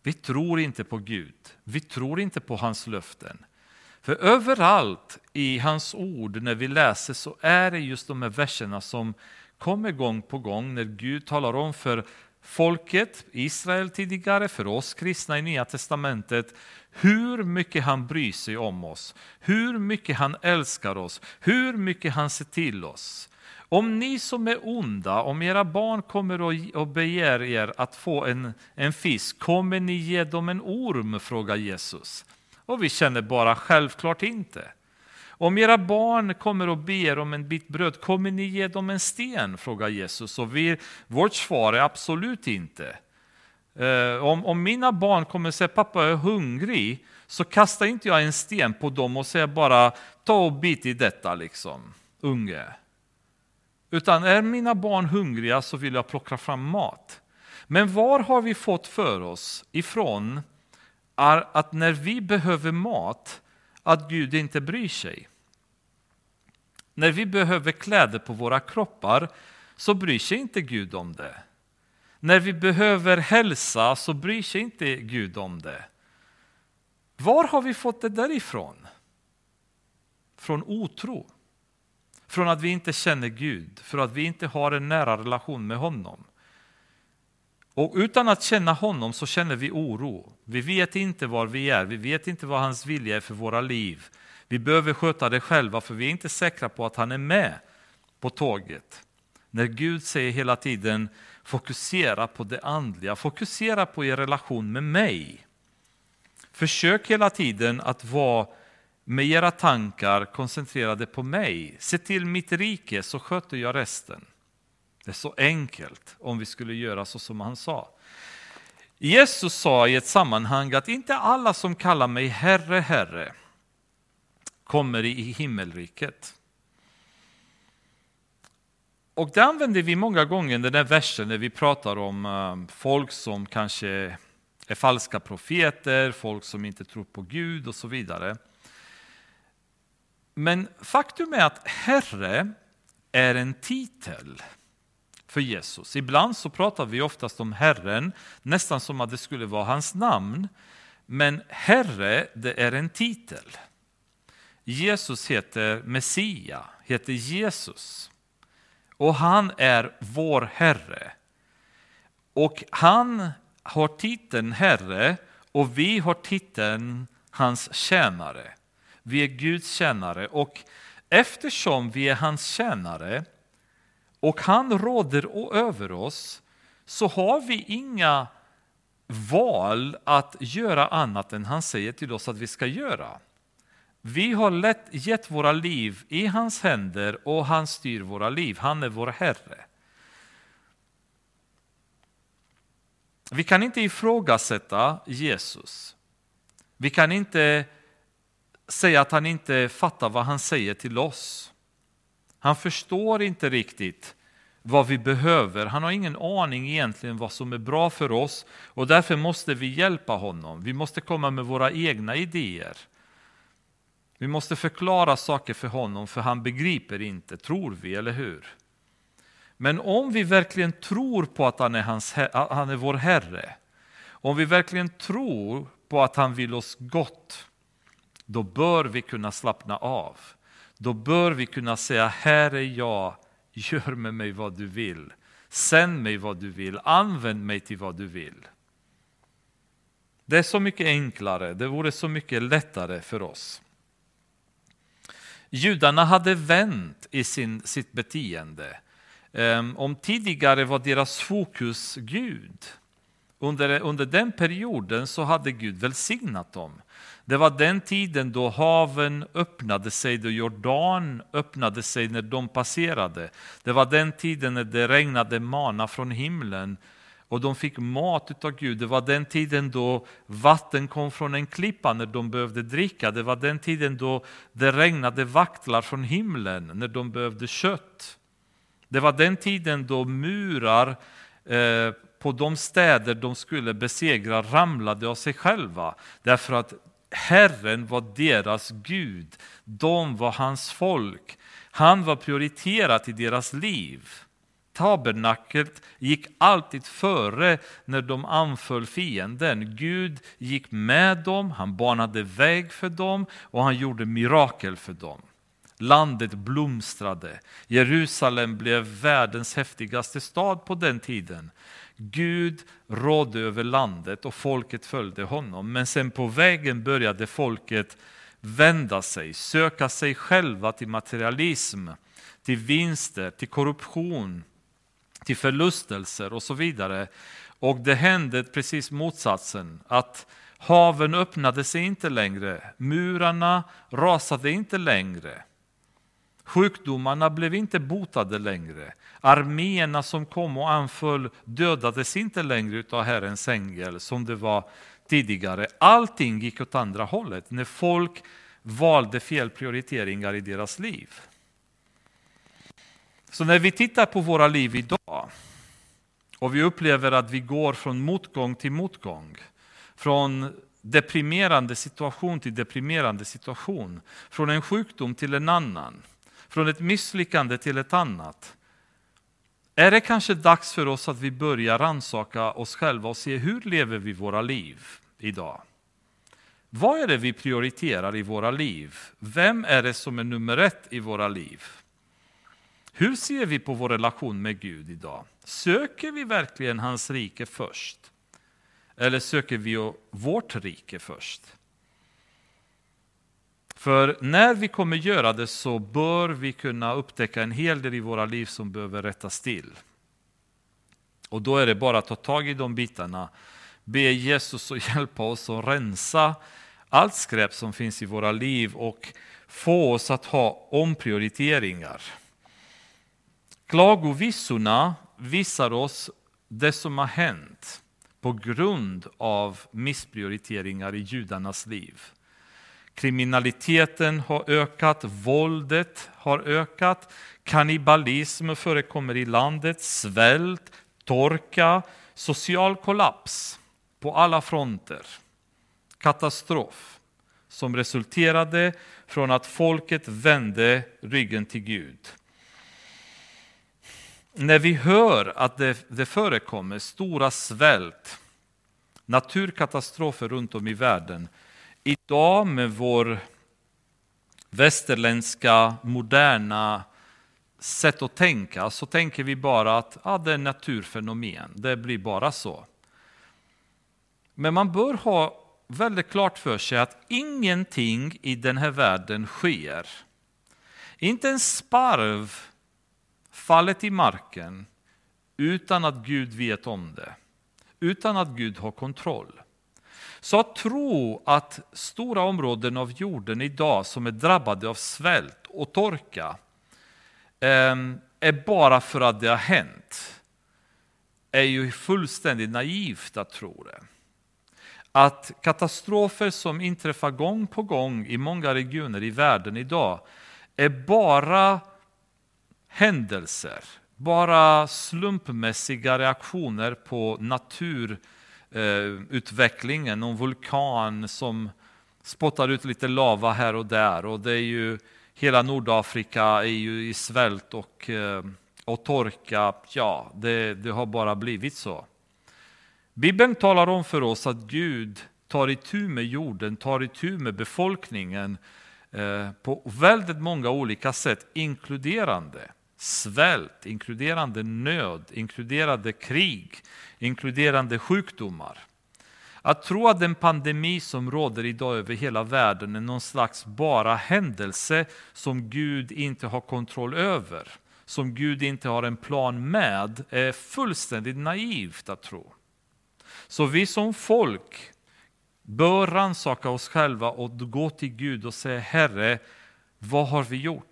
Vi tror inte på Gud, vi tror inte på hans löften. För överallt i hans ord när vi läser så är det just de här verserna som kommer gång på gång när Gud talar om för folket, Israel tidigare, för oss kristna i Nya Testamentet, hur mycket han bryr sig om oss, hur mycket han älskar oss, hur mycket han ser till oss. Om ni som är onda, om era barn kommer och begär er att få en, en fisk, kommer ni ge dem en orm? frågar Jesus. Och vi känner bara självklart inte. Om era barn kommer och ber om en bit bröd, kommer ni ge dem en sten? frågar Jesus. Och vi, vårt svar är absolut inte. Eh, om, om mina barn kommer och säger pappa jag är hungrig, så kastar inte jag en sten på dem och säger bara ta och bit i detta liksom, unge. Utan är mina barn hungriga så vill jag plocka fram mat. Men var har vi fått för oss ifrån att när vi behöver mat, att Gud inte bryr sig? När vi behöver kläder på våra kroppar så bryr sig inte Gud om det. När vi behöver hälsa så bryr sig inte Gud om det. Var har vi fått det därifrån? Från otro. Från att vi inte känner Gud, för att vi inte har en nära relation med honom. Och utan att känna honom så känner vi oro. Vi vet inte var vi är, vi vet inte vad hans vilja är för våra liv. Vi behöver sköta det själva för vi är inte säkra på att han är med på tåget. När Gud säger hela tiden fokusera på det andliga, fokusera på er relation med mig. Försök hela tiden att vara med era tankar koncentrerade på mig. Se till mitt rike så sköter jag resten. Det är så enkelt om vi skulle göra så som han sa. Jesus sa i ett sammanhang att inte alla som kallar mig Herre, Herre kommer i himmelriket. Och det använder vi många gånger, den där versen, när vi pratar om eh, folk som kanske är falska profeter, folk som inte tror på Gud och så vidare. Men faktum är att Herre är en titel för Jesus. Ibland så pratar vi oftast om Herren, nästan som att det skulle vara hans namn. Men Herre, det är en titel. Jesus heter Messia, heter Jesus. Och han är vår Herre. Och han har titeln Herre och vi har titeln hans tjänare. Vi är Guds tjänare och eftersom vi är hans tjänare och han råder över oss så har vi inga val att göra annat än han säger till oss att vi ska göra. Vi har lätt gett våra liv i hans händer och han styr våra liv. Han är vår Herre. Vi kan inte ifrågasätta Jesus. Vi kan inte säga att han inte fattar vad han säger till oss. Han förstår inte riktigt vad vi behöver. Han har ingen aning egentligen vad som är bra för oss och därför måste vi hjälpa honom. Vi måste komma med våra egna idéer. Vi måste förklara saker för honom för han begriper inte, tror vi, eller hur? Men om vi verkligen tror på att han är, hans, han är vår Herre, om vi verkligen tror på att han vill oss gott, då bör vi kunna slappna av. Då bör vi kunna säga, här är jag, gör med mig vad du vill. Sänd mig vad du vill, använd mig till vad du vill. Det är så mycket enklare, det vore så mycket lättare för oss. Judarna hade vänt i sin, sitt beteende. Ehm, om tidigare var deras fokus Gud, under, under den perioden så hade Gud välsignat dem. Det var den tiden då haven öppnade sig, då Jordan öppnade sig när de passerade. Det var den tiden när det regnade mana från himlen och de fick mat av Gud. Det var den tiden då vatten kom från en klippa när de behövde dricka. Det var den tiden då det regnade vaktlar från himlen när de behövde kött. Det var den tiden då murar eh, på de städer de skulle besegra ramlade av sig själva. Därför att Herren var deras Gud, de var hans folk. Han var prioriterat i deras liv. Tabernaklet gick alltid före när de anföll fienden. Gud gick med dem, han banade väg för dem och han gjorde mirakel för dem. Landet blomstrade. Jerusalem blev världens häftigaste stad på den tiden. Gud rådde över landet och folket följde honom. Men sen på vägen började folket vända sig, söka sig själva till materialism, till vinster, till korruption, till förlustelser och så vidare. Och det hände precis motsatsen, att haven öppnade sig inte längre, murarna rasade inte längre. Sjukdomarna blev inte botade längre. Arméerna som kom och anföll dödades inte längre av Herrens ängel som det var tidigare. Allting gick åt andra hållet när folk valde fel prioriteringar i deras liv. Så när vi tittar på våra liv idag och vi upplever att vi går från motgång till motgång, från deprimerande situation till deprimerande situation, från en sjukdom till en annan, från ett misslyckande till ett annat. Är det kanske dags för oss att vi börjar rannsaka oss själva och se hur lever vi våra liv idag? Vad är det vi prioriterar i våra liv? Vem är det som är nummer ett i våra liv? Hur ser vi på vår relation med Gud idag? Söker vi verkligen hans rike först? Eller söker vi vårt rike först? För när vi kommer göra det så bör vi kunna upptäcka en hel del i våra liv som behöver rättas till. Och då är det bara att ta tag i de bitarna, be Jesus att hjälpa oss att rensa allt skräp som finns i våra liv och få oss att ha omprioriteringar. Klagovisorna visar oss det som har hänt på grund av missprioriteringar i judarnas liv. Kriminaliteten har ökat, våldet har ökat, kannibalism förekommer i landet, svält, torka, social kollaps på alla fronter. Katastrof som resulterade från att folket vände ryggen till Gud. När vi hör att det, det förekommer stora svält, naturkatastrofer runt om i världen, idag med vår västerländska moderna sätt att tänka så tänker vi bara att ah, det är naturfenomen, det blir bara så. Men man bör ha väldigt klart för sig att ingenting i den här världen sker. Inte en sparv faller till marken utan att Gud vet om det, utan att Gud har kontroll. Så att tro att stora områden av jorden idag som är drabbade av svält och torka ehm, är bara för att det har hänt är ju fullständigt naivt att tro det. Att katastrofer som inträffar gång på gång i många regioner i världen idag är bara händelser, bara slumpmässiga reaktioner på natur Eh, utvecklingen, någon vulkan som spottar ut lite lava här och där. Och det är ju, hela Nordafrika är ju i svält och, eh, och torka. Ja, det, det har bara blivit så. Bibeln talar om för oss att Gud tar itu med jorden, tar itu med befolkningen eh, på väldigt många olika sätt, inkluderande svält, inkluderande nöd, inkluderande krig, inkluderande sjukdomar. Att tro att den pandemi som råder idag över hela världen är någon slags bara händelse som Gud inte har kontroll över, som Gud inte har en plan med, är fullständigt naivt att tro. Så vi som folk bör rannsaka oss själva och gå till Gud och säga Herre, vad har vi gjort?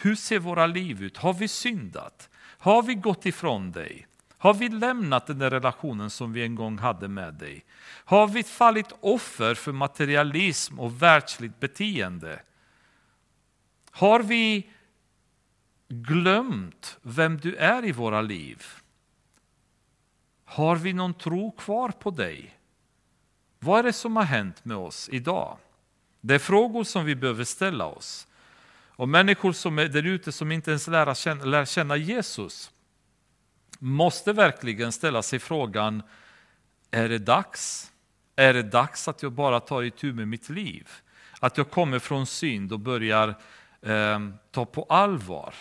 Hur ser våra liv ut? Har vi syndat? Har vi gått ifrån dig? Har vi lämnat den där relationen som vi en gång hade med dig? Har vi fallit offer för materialism och världsligt beteende? Har vi glömt vem du är i våra liv? Har vi någon tro kvar på dig? Vad är det som har hänt med oss idag? Det är frågor som vi behöver ställa oss. Och människor som är där ute som inte ens lär känna, lär känna Jesus måste verkligen ställa sig frågan, är det dags? Är det dags att jag bara tar itu med mitt liv? Att jag kommer från synd och börjar eh, ta på allvar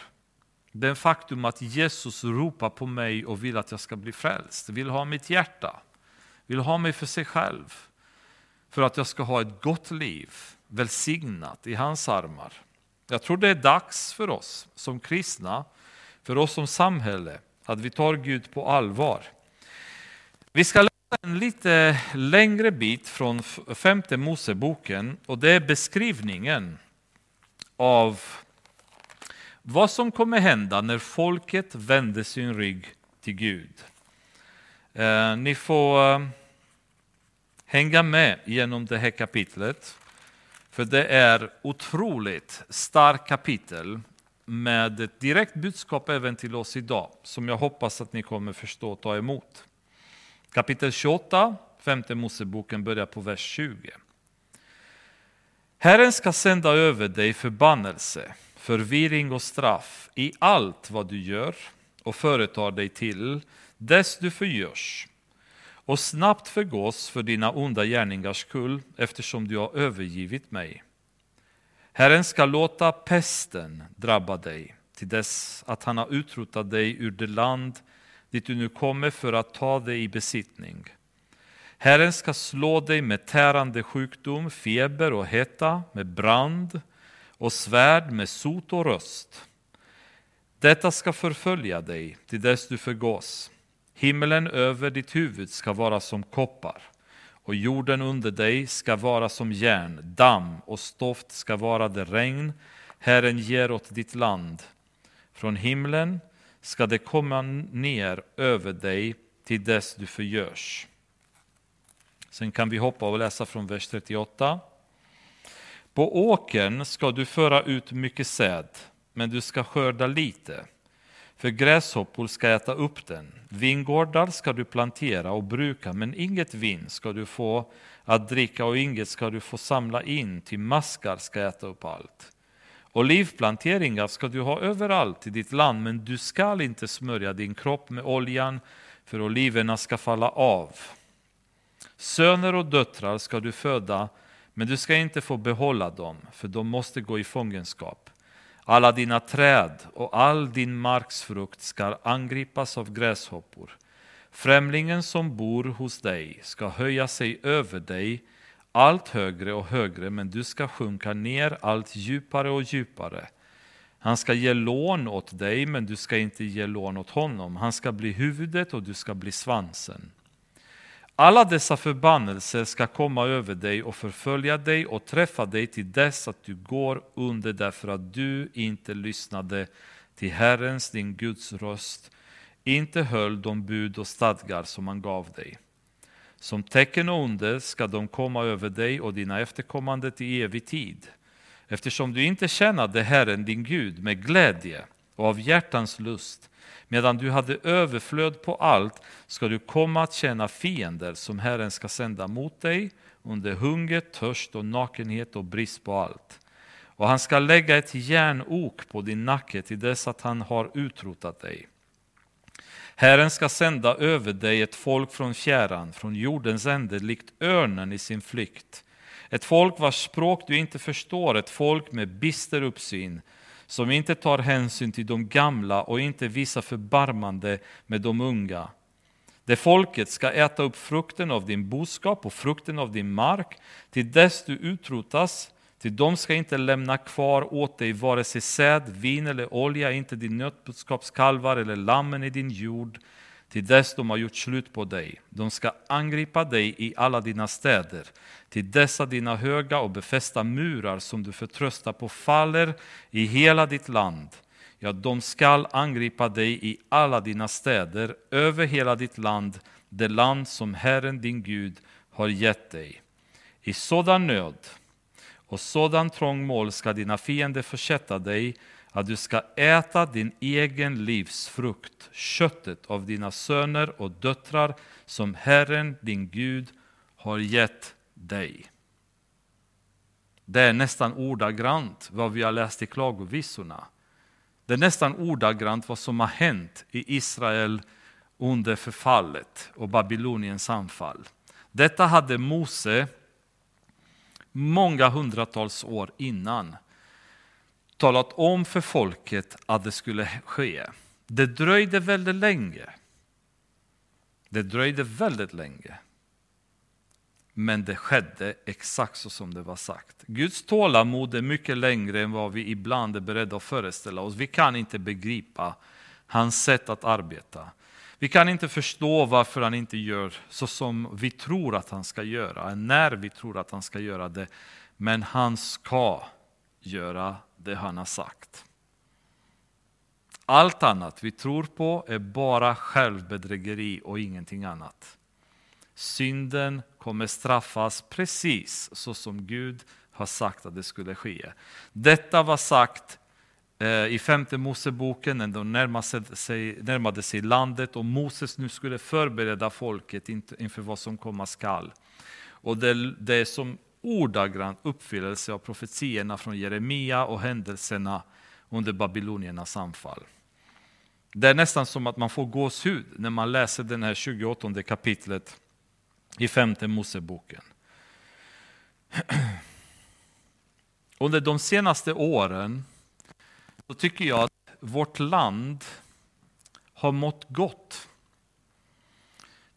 den faktum att Jesus ropar på mig och vill att jag ska bli frälst, vill ha mitt hjärta, vill ha mig för sig själv, för att jag ska ha ett gott liv, välsignat i hans armar. Jag tror det är dags för oss som kristna, för oss som samhälle, att vi tar Gud på allvar. Vi ska läsa en lite längre bit från femte Moseboken och det är beskrivningen av vad som kommer hända när folket vänder sin rygg till Gud. Eh, ni får eh, hänga med genom det här kapitlet. För det är otroligt starkt kapitel med ett direkt budskap även till oss idag som jag hoppas att ni kommer förstå och ta emot. Kapitel 28, femte Moseboken börjar på vers 20. Herren ska sända över dig förbannelse, förvirring och straff i allt vad du gör och företar dig till, dess du förgörs och snabbt förgås för dina onda gärningars skull eftersom du har övergivit mig. Herren ska låta pesten drabba dig till dess att han har utrotat dig ur det land dit du nu kommer för att ta dig i besittning. Herren ska slå dig med tärande sjukdom, feber och hetta, med brand och svärd, med sot och röst. Detta ska förfölja dig till dess du förgås. Himmelen över ditt huvud ska vara som koppar och jorden under dig ska vara som järn, damm och stoft ska vara det regn Herren ger åt ditt land. Från himlen ska det komma ner över dig till dess du förgörs. Sen kan vi hoppa och läsa från vers 38. På åkern ska du föra ut mycket säd, men du ska skörda lite för gräshoppor ska äta upp den. Vingårdar ska du plantera och bruka, men inget vin ska du få att dricka och inget ska du få samla in, till maskar ska äta upp allt. Olivplanteringar ska du ha överallt i ditt land, men du skall inte smörja din kropp med oljan, för oliverna ska falla av. Söner och döttrar ska du föda, men du ska inte få behålla dem, för de måste gå i fångenskap. Alla dina träd och all din marksfrukt ska angripas av gräshoppor. Främlingen som bor hos dig ska höja sig över dig allt högre och högre, men du ska sjunka ner allt djupare och djupare. Han ska ge lån åt dig, men du ska inte ge lån åt honom. Han ska bli huvudet och du ska bli svansen. Alla dessa förbannelser ska komma över dig och förfölja dig och träffa dig till dess att du går under därför att du inte lyssnade till Herrens, din Guds röst, inte höll de bud och stadgar som han gav dig. Som tecken och under ska de komma över dig och dina efterkommande till evig tid. Eftersom du inte tjänade Herren, din Gud, med glädje och av hjärtans lust, Medan du hade överflöd på allt ska du komma att känna fiender som Herren ska sända mot dig under hunger, törst och nakenhet och brist på allt. Och han ska lägga ett järnok på din nacke till dess att han har utrotat dig. Herren ska sända över dig ett folk från fjärran, från jordens ände, likt örnen i sin flykt. Ett folk vars språk du inte förstår, ett folk med bister uppsyn, som inte tar hänsyn till de gamla och inte visar förbarmande med de unga. Det folket ska äta upp frukten av din boskap och frukten av din mark, till dess du utrotas, till de ska inte lämna kvar åt dig vare sig säd, vin eller olja, inte din nötboskapskalvar eller lammen i din jord, till dess de har gjort slut på dig. De ska angripa dig i alla dina städer, till dessa dina höga och befästa murar som du förtröstar på faller i hela ditt land. Ja, de skall angripa dig i alla dina städer, över hela ditt land, det land som Herren din Gud har gett dig. I sådan nöd och sådan trångmål ska dina fiender försätta dig, att du ska äta din egen livs frukt, köttet av dina söner och döttrar som Herren din Gud har gett dig. Det är nästan ordagrant vad vi har läst i klagovisorna. Det är nästan ordagrant vad som har hänt i Israel under förfallet och Babyloniens anfall. Detta hade Mose många hundratals år innan talat om för folket att det skulle ske. Det dröjde väldigt länge. Det dröjde väldigt länge. Men det skedde exakt så som det var sagt. Guds tålamod är mycket längre än vad vi ibland är beredda att föreställa oss. Vi kan inte begripa hans sätt att arbeta. Vi kan inte förstå varför han inte gör så som vi tror att han ska göra, när vi tror att han ska göra det. Men han ska göra det han har sagt. Allt annat vi tror på är bara självbedrägeri och ingenting annat. Synden kommer straffas precis så som Gud har sagt att det skulle ske. Detta var sagt eh, i femte Moseboken när de närmade sig, närmade sig landet och Moses nu skulle förbereda folket inför vad som komma skall. Och det, det som ordagrant uppfyllelse av profetierna från Jeremia och händelserna under babyloniernas anfall. Det är nästan som att man får gåshud när man läser den här 28 kapitlet i femte Moseboken. Under de senaste åren så tycker jag att vårt land har mått gott.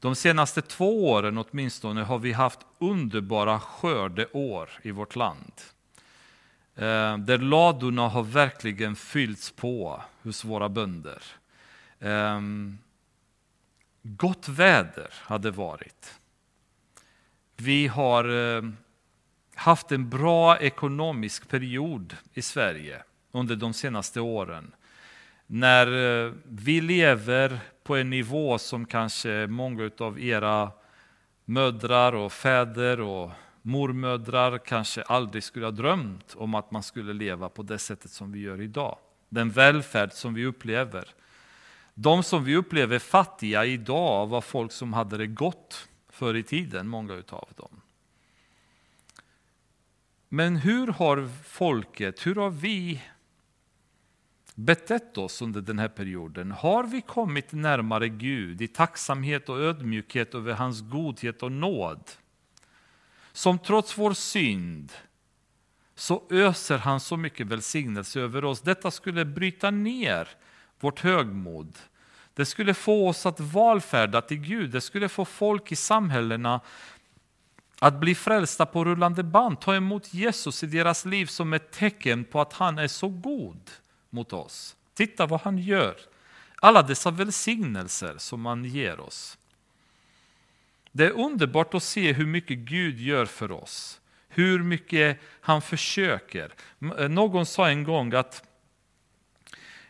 De senaste två åren åtminstone har vi haft underbara skördeår i vårt land. Eh, där ladorna har verkligen fyllts på hos våra bönder. Eh, gott väder hade varit. Vi har eh, haft en bra ekonomisk period i Sverige under de senaste åren. När vi lever på en nivå som kanske många av era mödrar och fäder och mormödrar kanske aldrig skulle ha drömt om att man skulle leva på det sättet som vi gör idag. Den välfärd som vi upplever. De som vi upplever fattiga idag var folk som hade det gott förr i tiden, många utav dem. Men hur har folket, hur har vi betett oss under den här perioden? Har vi kommit närmare Gud i tacksamhet och ödmjukhet över hans godhet och nåd? Som trots vår synd så öser han så mycket välsignelse över oss. Detta skulle bryta ner vårt högmod. Det skulle få oss att valfärda till Gud. Det skulle få folk i samhällena att bli frälsta på rullande band, ta emot Jesus i deras liv som ett tecken på att han är så god mot oss. Titta vad han gör. Alla dessa välsignelser som han ger oss. Det är underbart att se hur mycket Gud gör för oss. Hur mycket han försöker. Eh, någon sa en gång att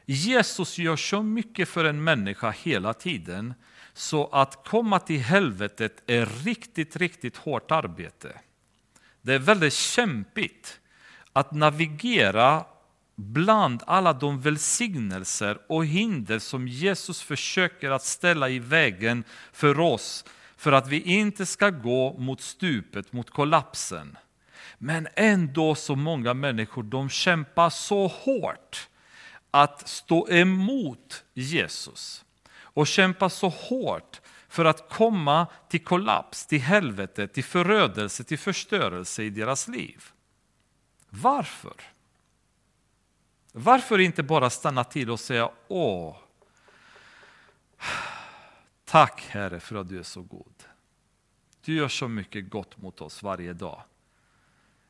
Jesus gör så mycket för en människa hela tiden så att komma till helvetet är riktigt, riktigt hårt arbete. Det är väldigt kämpigt att navigera bland alla de välsignelser och hinder som Jesus försöker att ställa i vägen för oss för att vi inte ska gå mot stupet, mot kollapsen. Men ändå så många människor, de kämpar så hårt att stå emot Jesus. och kämpar så hårt för att komma till kollaps, till helvete, till förödelse, till förstörelse i deras liv. Varför? Varför inte bara stanna till och säga åh, tack Herre för att du är så god. Du gör så mycket gott mot oss varje dag.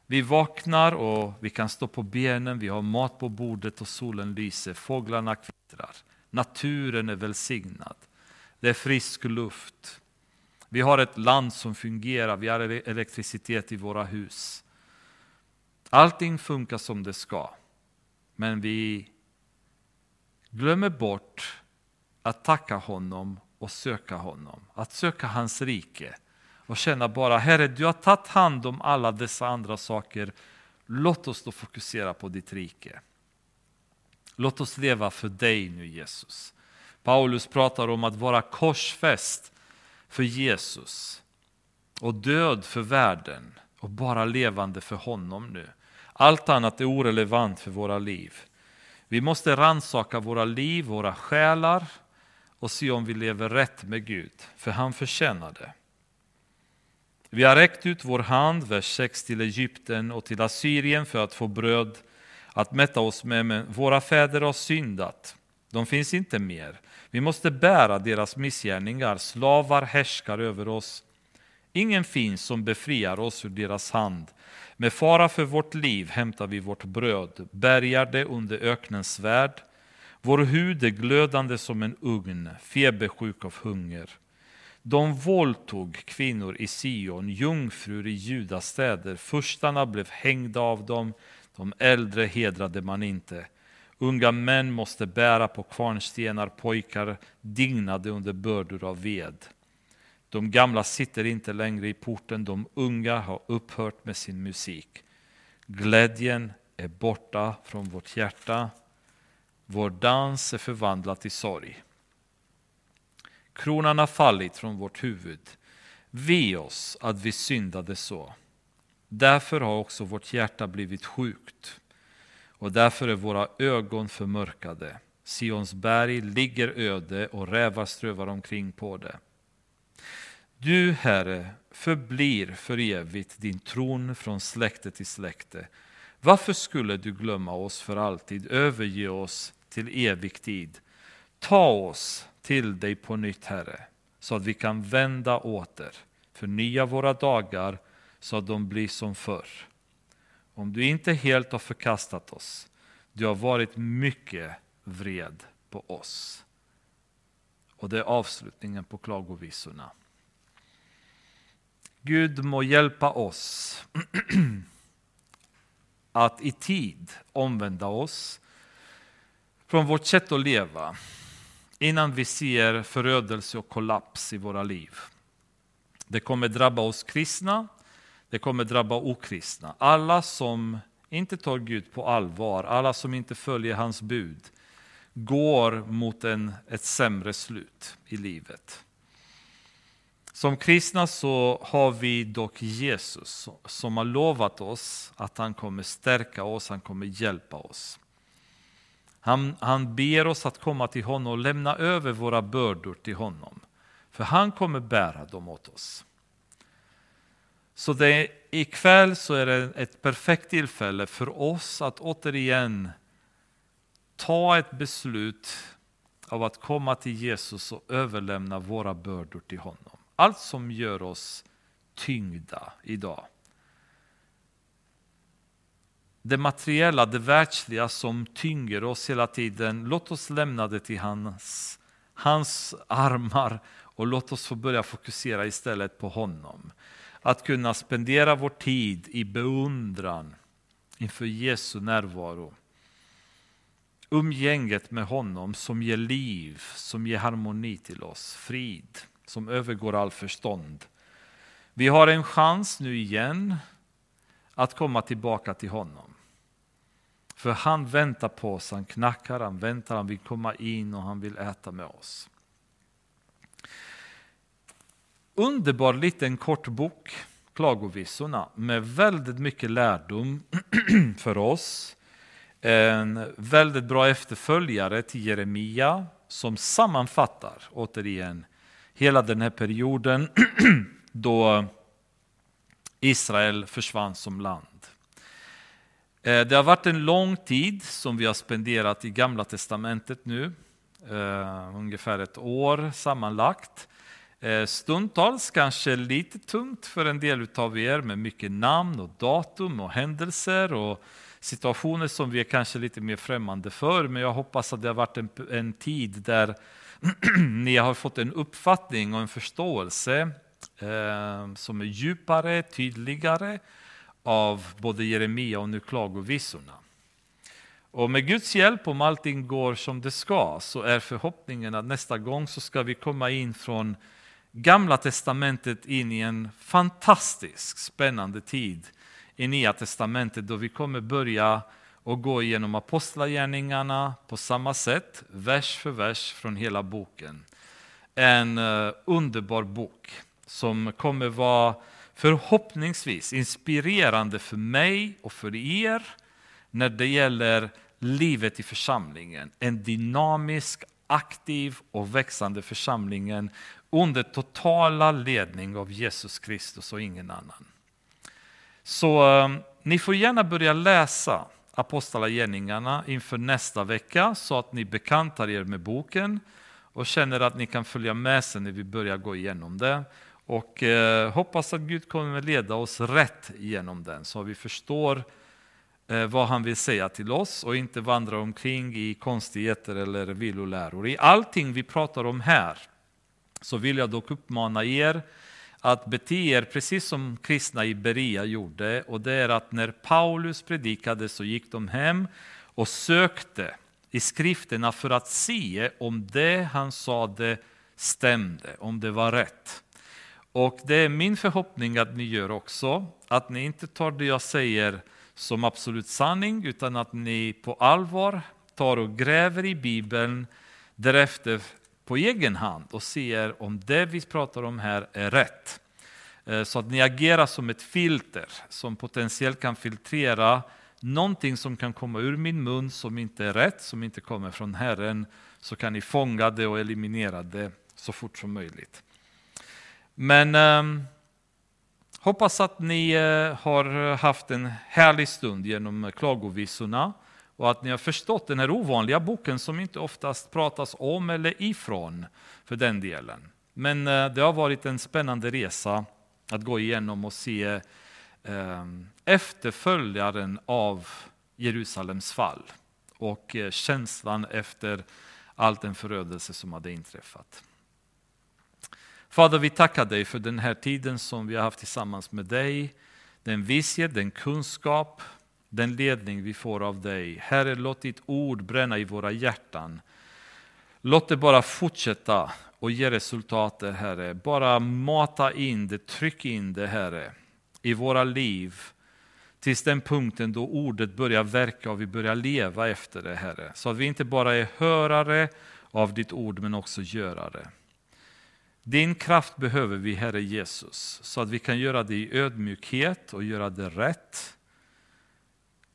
Vi vaknar och vi kan stå på benen, vi har mat på bordet och solen lyser, fåglarna kvittrar. Naturen är välsignad. Det är frisk luft. Vi har ett land som fungerar, vi har elektricitet i våra hus. Allting funkar som det ska. Men vi glömmer bort att tacka honom och söka honom. Att söka hans rike och känna bara, Herre, du har tagit hand om alla dessa andra saker. Låt oss då fokusera på ditt rike. Låt oss leva för dig nu, Jesus. Paulus pratar om att vara korsfäst för Jesus och död för världen och bara levande för honom nu. Allt annat är orelevant för våra liv. Vi måste ransaka våra liv, våra själar och se om vi lever rätt med Gud, för han förtjänar det. Vi har räckt ut vår hand, vers 6, till Egypten och till Assyrien för att få bröd att mätta oss med, men våra fäder har syndat. De finns inte mer. Vi måste bära deras missgärningar. Slavar härskar över oss. Ingen finns som befriar oss ur deras hand. Med fara för vårt liv hämtar vi vårt bröd, bärgar det under öknens svärd. Vår hud är glödande som en ugn, febersjuk av hunger. De våldtog kvinnor i Sion, jungfrur i Judas städer. Furstarna blev hängda av dem, de äldre hedrade man inte. Unga män måste bära på kvarnstenar, pojkar dignade under bördor av ved. De gamla sitter inte längre i porten, de unga har upphört med sin musik. Glädjen är borta från vårt hjärta, vår dans är förvandlad till sorg. Kronan har fallit från vårt huvud. Ve oss att vi syndade så. Därför har också vårt hjärta blivit sjukt och därför är våra ögon förmörkade. Sions berg ligger öde och rävar strövar omkring på det. Du, Herre, förblir för evigt din tron från släkte till släkte. Varför skulle du glömma oss för alltid, överge oss till evig tid? Ta oss till dig på nytt, Herre, så att vi kan vända åter, förnya våra dagar så att de blir som förr. Om du inte helt har förkastat oss, du har varit mycket vred på oss. Och det är avslutningen på klagovisorna. Gud må hjälpa oss att i tid omvända oss från vårt sätt att leva innan vi ser förödelse och kollaps i våra liv. Det kommer drabba oss kristna, det kommer drabba okristna. Alla som inte tar Gud på allvar, alla som inte följer hans bud, går mot en, ett sämre slut i livet. Som kristna så har vi dock Jesus som har lovat oss att han kommer stärka oss, han kommer hjälpa oss. Han, han ber oss att komma till honom och lämna över våra bördor till honom. För han kommer bära dem åt oss. Så det, ikväll så är det ett perfekt tillfälle för oss att återigen ta ett beslut av att komma till Jesus och överlämna våra bördor till honom. Allt som gör oss tyngda idag det materiella, det världsliga som tynger oss hela tiden, låt oss lämna det till hans, hans armar och låt oss få börja fokusera istället på honom. Att kunna spendera vår tid i beundran inför Jesu närvaro. Umgänget med honom som ger liv, som ger harmoni till oss, frid som övergår all förstånd. Vi har en chans nu igen att komma tillbaka till honom. För han väntar på oss, han knackar, han väntar, han vill komma in och han vill äta med oss. Underbar liten kort bok, Klagovisorna, med väldigt mycket lärdom för oss. En väldigt bra efterföljare till Jeremia som sammanfattar, återigen, hela den här perioden då Israel försvann som land. Eh, det har varit en lång tid som vi har spenderat i Gamla Testamentet nu, eh, ungefär ett år sammanlagt. Eh, stundtals kanske lite tungt för en del av er med mycket namn och datum och händelser och situationer som vi är kanske lite mer främmande för. Men jag hoppas att det har varit en, en tid där ni har fått en uppfattning och en förståelse eh, som är djupare, tydligare av både Jeremia och nu klagovisorna. Och med Guds hjälp, om allting går som det ska, så är förhoppningen att nästa gång så ska vi komma in från Gamla Testamentet in i en fantastisk spännande tid i Nya Testamentet då vi kommer börja och gå igenom apostlagärningarna på samma sätt, vers för vers från hela boken. En eh, underbar bok som kommer vara förhoppningsvis inspirerande för mig och för er när det gäller livet i församlingen. En dynamisk, aktiv och växande församlingen under totala ledning av Jesus Kristus och ingen annan. Så eh, ni får gärna börja läsa Apostlagärningarna inför nästa vecka så att ni bekantar er med boken och känner att ni kan följa med sen när vi börjar gå igenom det. Och eh, hoppas att Gud kommer leda oss rätt genom den så vi förstår eh, vad han vill säga till oss och inte vandra omkring i konstigheter eller villoläror. I allting vi pratar om här så vill jag dock uppmana er att bete er precis som kristna i Berea gjorde och det är att när Paulus predikade så gick de hem och sökte i skrifterna för att se om det han sade stämde, om det var rätt. Och det är min förhoppning att ni gör också, att ni inte tar det jag säger som absolut sanning, utan att ni på allvar tar och gräver i Bibeln därefter på egen hand och ser om det vi pratar om här är rätt. Eh, så att ni agerar som ett filter som potentiellt kan filtrera någonting som kan komma ur min mun som inte är rätt, som inte kommer från Herren, så kan ni fånga det och eliminera det så fort som möjligt. Men eh, hoppas att ni eh, har haft en härlig stund genom klagovisorna och att ni har förstått den här ovanliga boken som inte oftast pratas om eller ifrån för den delen. Men eh, det har varit en spännande resa att gå igenom och se eh, efterföljaren av Jerusalems fall och eh, känslan efter all den förödelse som hade inträffat. Fader, vi tackar dig för den här tiden som vi har haft tillsammans med dig. Den visshet, den kunskap, den ledning vi får av dig. Herre, låt ditt ord bränna i våra hjärtan. Låt det bara fortsätta och ge resultat, Herre. Bara mata in det, tryck in det, Herre, i våra liv tills den punkten då ordet börjar verka och vi börjar leva efter det, Herre. Så att vi inte bara är hörare av ditt ord, men också görare. Din kraft behöver vi, Herre Jesus, så att vi kan göra det i ödmjukhet och göra det rätt.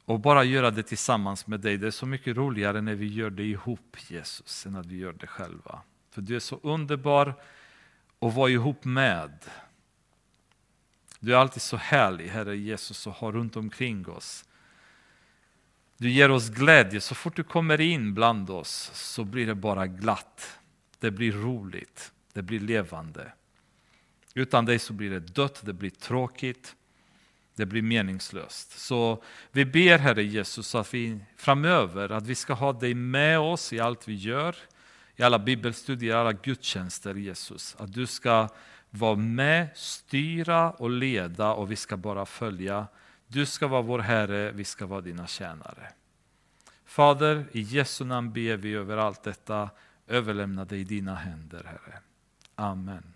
Och bara göra det tillsammans med dig. Det är så mycket roligare när vi gör det ihop, Jesus, än att vi gör det själva. För du är så underbar att vara ihop med. Du är alltid så härlig, Herre Jesus, och har runt omkring oss. Du ger oss glädje. Så fort du kommer in bland oss så blir det bara glatt. Det blir roligt det blir levande. Utan dig så blir det dött, det blir tråkigt, det blir meningslöst. Så vi ber Herre Jesus att vi framöver att vi ska ha dig med oss i allt vi gör, i alla bibelstudier, alla gudstjänster Jesus. Att du ska vara med, styra och leda och vi ska bara följa. Du ska vara vår Herre, vi ska vara dina tjänare. Fader, i Jesu namn ber vi över allt detta, överlämna dig i dina händer Herre. Amen.